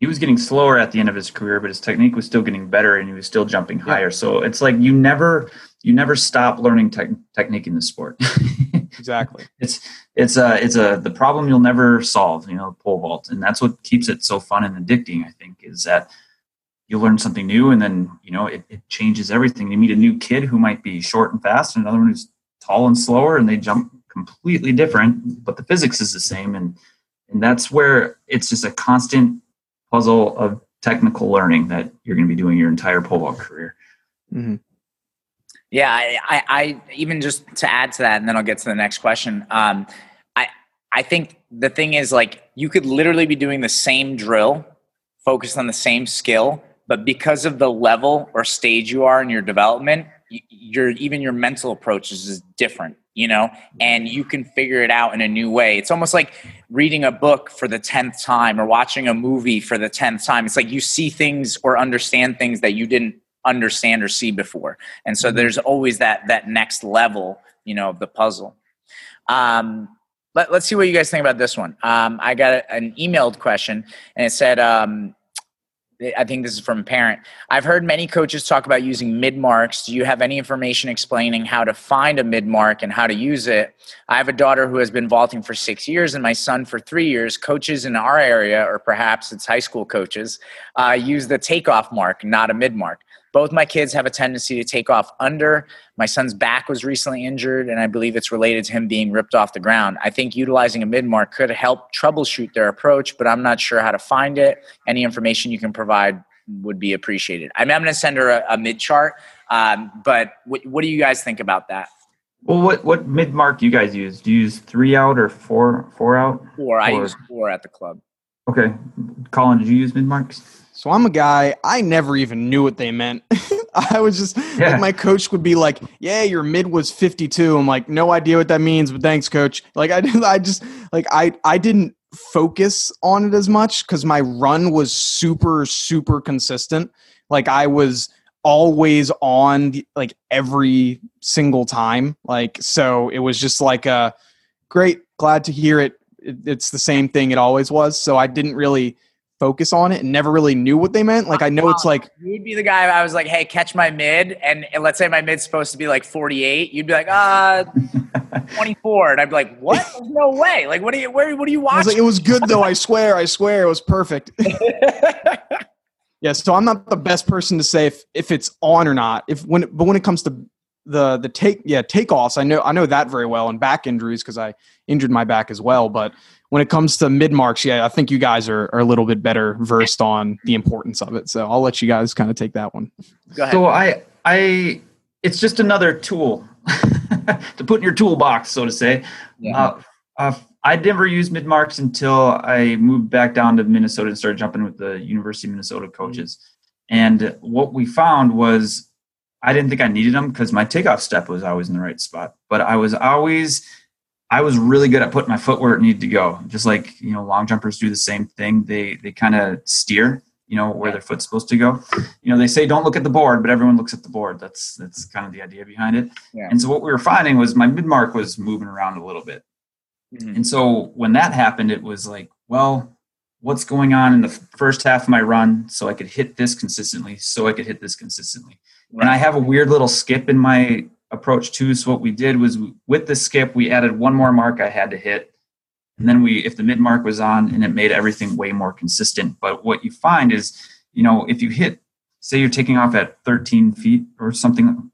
he was getting slower at the end of his career, but his technique was still getting better and he was still jumping yeah. higher. So it's like you never you never stop learning te- technique in the sport. <laughs> exactly. It's it's a it's a the problem you'll never solve. You know, pole vault, and that's what keeps it so fun and addicting. I think is that you learn something new, and then you know it, it changes everything. You meet a new kid who might be short and fast, and another one who's tall and slower, and they jump completely different, but the physics is the same, and and that's where it's just a constant puzzle of technical learning that you're going to be doing your entire pole vault career. Mm-hmm. Yeah, I, I, I, even just to add to that, and then I'll get to the next question. Um, I, I think the thing is like you could literally be doing the same drill, focused on the same skill, but because of the level or stage you are in your development, your even your mental approach is just different you know, and you can figure it out in a new way. It's almost like reading a book for the 10th time or watching a movie for the 10th time. It's like you see things or understand things that you didn't understand or see before. And so mm-hmm. there's always that that next level, you know, of the puzzle. Um, let, us see what you guys think about this one. Um, I got an emailed question and it said, um, I think this is from a parent. I've heard many coaches talk about using mid marks. Do you have any information explaining how to find a mid mark and how to use it? I have a daughter who has been vaulting for six years and my son for three years. Coaches in our area, or perhaps it's high school coaches, uh, use the takeoff mark, not a mid mark. Both my kids have a tendency to take off under. My son's back was recently injured, and I believe it's related to him being ripped off the ground. I think utilizing a mid mark could help troubleshoot their approach, but I'm not sure how to find it. Any information you can provide would be appreciated. I mean, I'm going to send her a, a mid chart, um, but what, what do you guys think about that? Well, what what mid mark do you guys use? Do you use three out or four four out? Four. I use four at the club. Okay, Colin, did you use mid marks? So I'm a guy, I never even knew what they meant. <laughs> I was just yeah. like my coach would be like, "Yeah, your mid was 52." I'm like, "No idea what that means, but thanks, coach." Like I <laughs> I just like I I didn't focus on it as much cuz my run was super super consistent. Like I was always on like every single time. Like so it was just like a great, glad to hear it. it it's the same thing it always was. So I didn't really focus on it and never really knew what they meant. Like I know it's like you'd be the guy I was like, hey, catch my mid, and, and let's say my mid's supposed to be like 48. You'd be like, uh <laughs> 24, and I'd be like, what? There's no way. Like, what are you? Where? What are you watching? Like, it was good though. I swear. I swear it was perfect. <laughs> yeah. So I'm not the best person to say if if it's on or not. If when but when it comes to the the take yeah takeoffs, I know I know that very well and back injuries because I injured my back as well, but when it comes to mid marks, yeah, I think you guys are, are a little bit better versed on the importance of it. So I'll let you guys kind of take that one. Go ahead. So I, I, it's just another tool <laughs> to put in your toolbox, so to say. Yeah. Uh, uh, I never used mid marks until I moved back down to Minnesota and started jumping with the University of Minnesota coaches. And what we found was I didn't think I needed them because my takeoff step was always in the right spot, but I was always I was really good at putting my foot where it needed to go. Just like you know, long jumpers do the same thing. They they kind of steer, you know, where their foot's supposed to go. You know, they say don't look at the board, but everyone looks at the board. That's that's kind of the idea behind it. Yeah. And so what we were finding was my mid mark was moving around a little bit. Mm-hmm. And so when that happened, it was like, well, what's going on in the first half of my run so I could hit this consistently, so I could hit this consistently. Right. And I have a weird little skip in my approach too. So what we did was with the skip, we added one more mark I had to hit. And then we, if the mid mark was on and it made everything way more consistent. But what you find is, you know, if you hit, say you're taking off at 13 feet or something,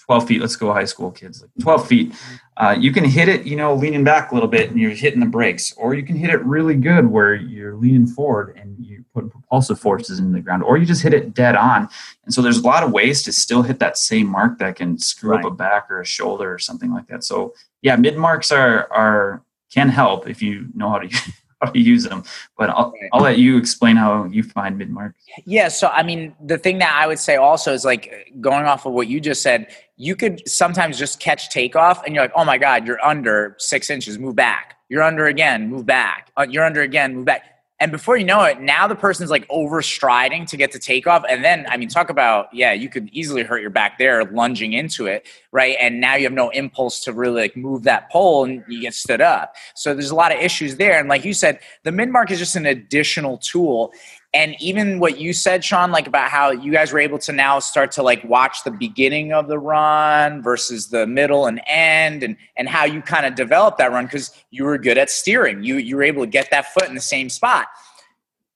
12 feet, let's go high school kids, like 12 feet, uh, you can hit it, you know, leaning back a little bit and you're hitting the brakes, or you can hit it really good where you're leaning forward and you put propulsive forces in the ground, or you just hit it dead on. And so there's a lot of ways to still hit that same mark that can screw right. up a back or a shoulder or something like that. So yeah, mid marks are are can help if you know how to <laughs> how to use them. But I'll, I'll let you explain how you find mid marks. Yeah. So, I mean, the thing that I would say also is like going off of what you just said, you could sometimes just catch takeoff and you're like, oh my God, you're under six inches, move back. You're under again, move back. Uh, you're under again, move back and before you know it, now the person's like overstriding to get to takeoff. And then, I mean, talk about, yeah, you could easily hurt your back there lunging into it, right? And now you have no impulse to really like move that pole and you get stood up. So there's a lot of issues there. And like you said, the mid mark is just an additional tool and even what you said shawn like about how you guys were able to now start to like watch the beginning of the run versus the middle and end and and how you kind of developed that run because you were good at steering. You you were able to get that foot in the same spot.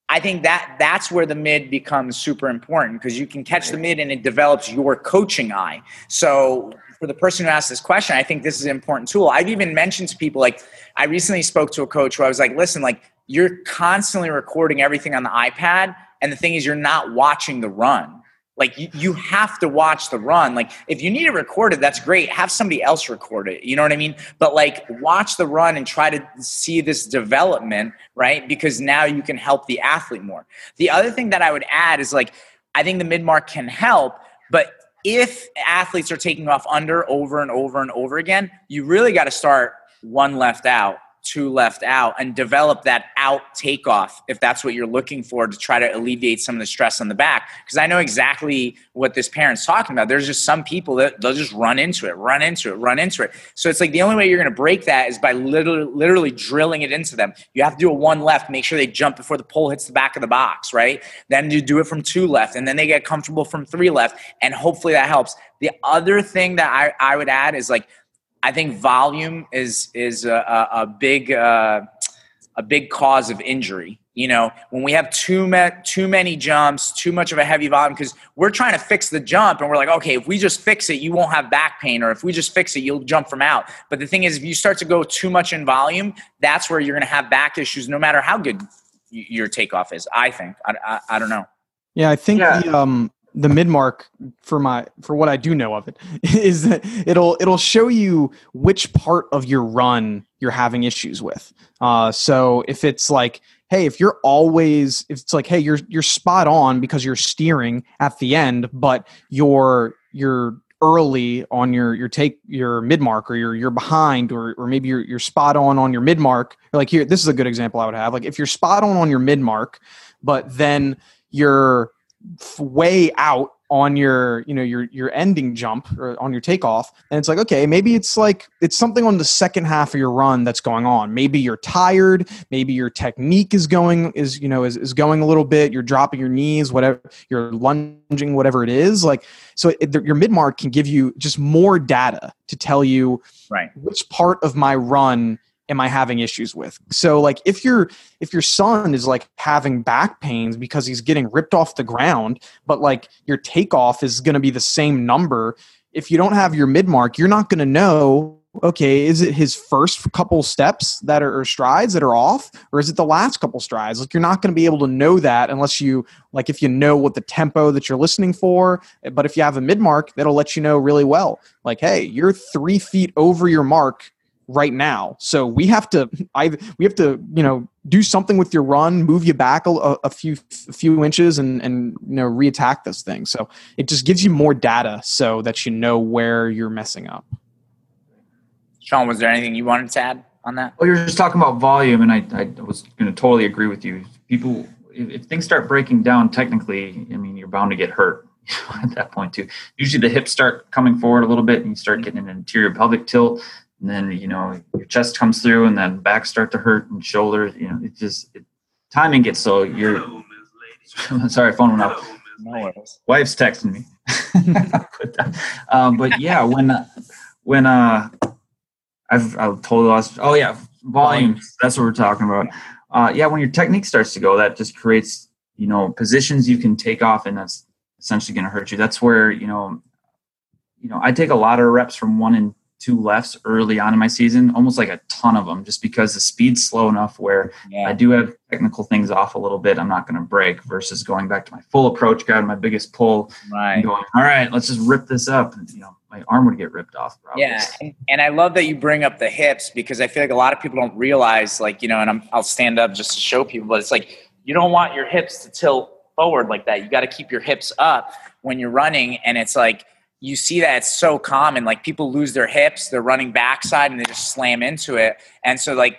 I think that that's where the mid becomes super important because you can catch the mid and it develops your coaching eye. So for the person who asked this question i think this is an important tool. I've even mentioned to people like i recently spoke to a coach who i was like listen like you're constantly recording everything on the iPad. And the thing is, you're not watching the run. Like you, you have to watch the run. Like if you need it recorded, that's great. Have somebody else record it. You know what I mean? But like watch the run and try to see this development, right? Because now you can help the athlete more. The other thing that I would add is like, I think the mid mark can help, but if athletes are taking off under over and over and over again, you really got to start one left out two left out and develop that out takeoff if that's what you're looking for to try to alleviate some of the stress on the back. Because I know exactly what this parent's talking about. There's just some people that they'll just run into it, run into it, run into it. So it's like the only way you're going to break that is by literally, literally drilling it into them. You have to do a one left, make sure they jump before the pole hits the back of the box, right? Then you do it from two left, and then they get comfortable from three left, and hopefully that helps. The other thing that I, I would add is like I think volume is is a, a big uh, a big cause of injury. You know, when we have too many too many jumps, too much of a heavy volume, because we're trying to fix the jump, and we're like, okay, if we just fix it, you won't have back pain, or if we just fix it, you'll jump from out. But the thing is, if you start to go too much in volume, that's where you're going to have back issues, no matter how good your takeoff is. I think. I, I, I don't know. Yeah, I think yeah. the um the mid mark for my for what I do know of it <laughs> is that it'll it'll show you which part of your run you're having issues with. Uh, so if it's like, hey, if you're always if it's like, hey, you're you're spot on because you're steering at the end, but you're you're early on your your take your mid mark or you're you're behind or or maybe you're you're spot on on your mid mark. Like here, this is a good example I would have. Like if you're spot on on your mid mark, but then you're way out on your you know your your ending jump or on your takeoff. And it's like okay maybe it's like it's something on the second half of your run that's going on. Maybe you're tired. Maybe your technique is going is you know is, is going a little bit. You're dropping your knees whatever you're lunging whatever it is. Like so it, your mid mark can give you just more data to tell you right. which part of my run am I having issues with? So like if your if your son is like having back pains because he's getting ripped off the ground, but like your takeoff is going to be the same number, if you don't have your mid mark, you're not going to know okay, is it his first couple steps that are strides that are off or is it the last couple strides? Like you're not going to be able to know that unless you like if you know what the tempo that you're listening for, but if you have a mid mark, that'll let you know really well. Like, hey, you're 3 feet over your mark right now. So we have to I we have to, you know, do something with your run, move you back a, a few a few inches and and you know, reattack this thing. So it just gives you more data so that you know where you're messing up. Shawn, was there anything you wanted to add on that? Well, you're just talking about volume and I I was going to totally agree with you. People if, if things start breaking down technically, I mean, you're bound to get hurt <laughs> at that point too. Usually the hips start coming forward a little bit and you start getting an anterior pelvic tilt and then you know your chest comes through and then back start to hurt and shoulders you know it just it, timing gets so you're <laughs> sorry phone went off. No wife's texting me. <laughs> <laughs> Um, but yeah when when uh I've, I've totally lost oh yeah volume that's what we're talking about. Uh, yeah when your technique starts to go that just creates you know positions you can take off and that's essentially going to hurt you. That's where you know you know i take a lot of reps from one and two lefts early on in my season, almost like a ton of them, just because the speed's slow enough where yeah. I do have technical things off a little bit. I'm not going to break versus going back to my full approach, grabbing my biggest pull, right. and going, all right, let's just rip this up. And, you know, my arm would get ripped off. Probably. Yeah, and, and, I love that you bring up the hips because I feel like a lot of people don't realize, like you know, and I'm, I'll stand up just to show people, but it's like you don't want your hips to tilt forward like that. You got to keep your hips up when you're running, and it's like you see that it's so common. Like people lose their hips, they're running backside, and they just slam into it. And so, like,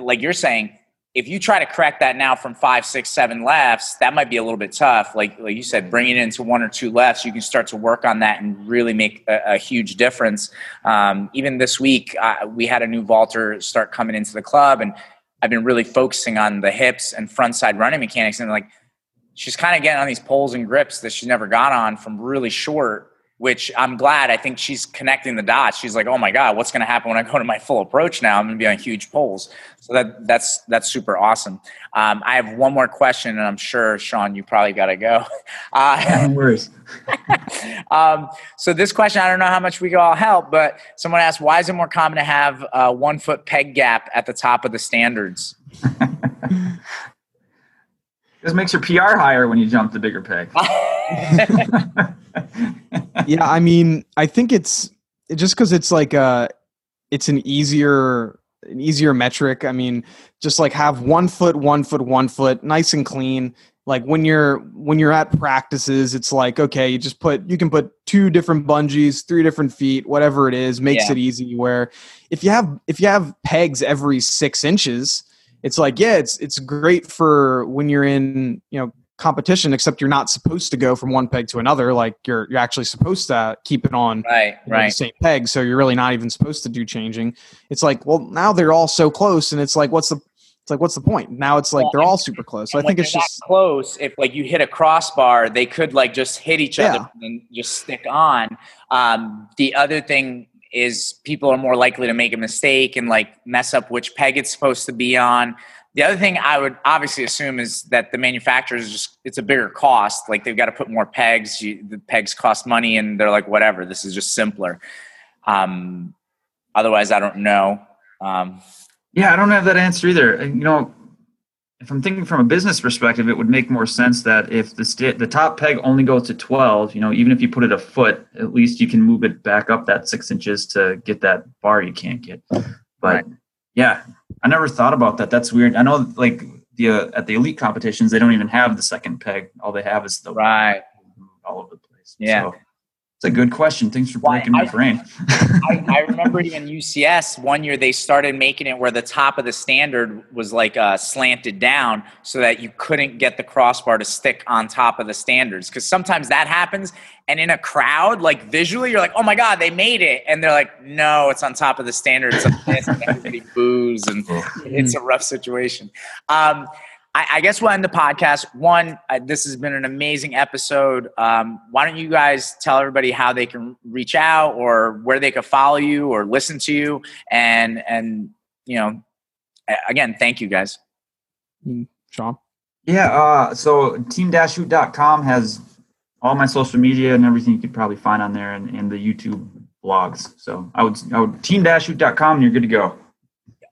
like you're saying, if you try to correct that now from five, six, seven lefts, that might be a little bit tough. Like, like you said, bringing it into one or two lefts, you can start to work on that and really make a, a huge difference. Um, even this week, uh, we had a new vaulter start coming into the club, and I've been really focusing on the hips and front side running mechanics. And like, she's kind of getting on these poles and grips that she's never got on from really short which I'm glad. I think she's connecting the dots. She's like, "Oh my god, what's going to happen when I go to my full approach now? I'm going to be on huge poles." So that that's that's super awesome. Um, I have one more question, and I'm sure Shawn, you probably got to go. <laughs> Uh, no worries. <laughs> um, so this question, I don't know how much we can all help, but someone asked, "Why is it more common to have a one foot peg gap at the top of the standards?" <laughs> this makes your PR higher when you jump the bigger peg. <laughs> <laughs> yeah, I mean, I think it's just because it's like a, it's an easier, an easier metric. I mean, just like have one foot, one foot, one foot, nice and clean, like when you're when you're at practices it's like okay you just put you can put two different bungees three different feet whatever it is makes yeah. it easy where if you have if you have pegs every six inches it's like yeah it's it's great for when you're in you know competition except you're not supposed to go from one peg to another. Like you're you're actually supposed to keep it on right right the same peg. So you're really not even supposed to do changing. It's like well now they're all so close and it's like what's the it's like what's the point? Now it's like well, they're all super close. so i think it's just close if like you hit a crossbar they could like just hit each other and just stick on. Um, the other thing is people are more likely to make a mistake and like mess up which peg it's supposed to be on. The other thing i would obviously assume is that the manufacturers just it's a bigger cost. Like they've got to put more pegs. You, the pegs cost money and they're like whatever this is just simpler. Um, otherwise i don't know. Um, yeah, I don't have that answer either. You know, if I'm thinking from a business perspective, it would make more sense that if the st- the top peg only goes to 12, you know, even if you put it a foot, at least you can move it back up that six inches to get that bar you can't get. But yeah, I never thought about that. That's weird. I know, like the uh, at the elite competitions, they don't even have the second peg. All they have is the right all over the place. Yeah. So, it's a good question. Thanks for breaking well, I, my brain. I, <laughs> I, remember even UCS one year they started making it where the top of the standard was like uh, slanted down so that you couldn't get the crossbar to stick on top of the standards. Because sometimes that happens, and in a crowd, like visually, you're like, "Oh my god, they made it!" And they're like, "No, it's on top of the standards." It's and everybody boos, and <laughs> it's a rough situation. Um, I, I guess we'll end the podcast. One, uh, this has been an amazing episode. Um, why don't you guys tell everybody how they can reach out or where they could follow you or listen to you? And and you know, again, thank you guys. Mm, Shawn. Yeah. Uh, so team-shoot.com has all my social media and everything you could probably find on there and, and the YouTube blogs. So I would, I would team-shoot.com and you're good to go.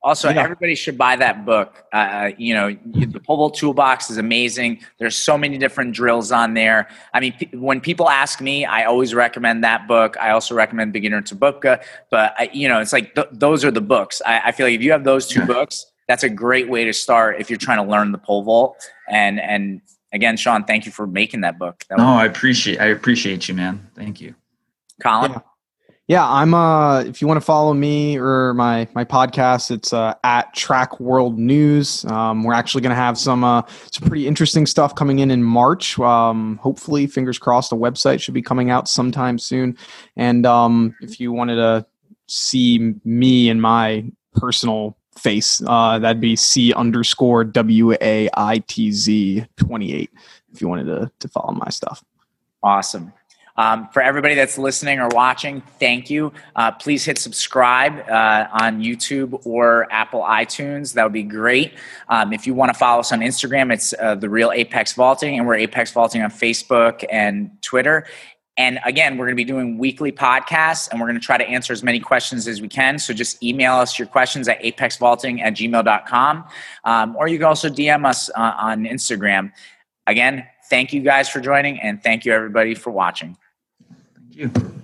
Also, yeah. everybody should buy that book. Uh, uh you know, the pole vault toolbox is amazing. There's so many different drills on there. I mean, p- when people ask me, I always recommend that book. I also recommend Beginner to Bupka. But I, you know, it's like th- those are the books. I, I, feel like if you have those two yeah. books, that's a great way to start if you're trying to learn the pole vault. And and again, Shawn, thank you for making that book. That no, was- I appreciate I appreciate you, man. Thank you, Colin. Yeah. Yeah, I'm uh if you want to follow me or my my podcast, it's uh at Track World News. Um, we're actually going to have some uh some pretty interesting stuff coming in in March. Um, hopefully, fingers crossed, the website should be coming out sometime soon. And um, if you wanted to see me and my personal face, uh, that'd be C underscore W A I T Z twenty eight. If you wanted to to follow my stuff. Awesome. Um, for everybody that's listening or watching, thank you. Uh, please hit subscribe uh, on YouTube or Apple iTunes. That would be great. Um, if you want to follow us on Instagram, it's uh, the Real Apex Vaulting, and we're Apex Vaulting on Facebook and Twitter. And again, we're going to be doing weekly podcasts and we're going to try to answer as many questions as we can. So just email us your questions at apexvaulting at gmail.com. Um, or you can also DM us uh, on Instagram. Again, thank you guys for joining and thank you everybody for watching you.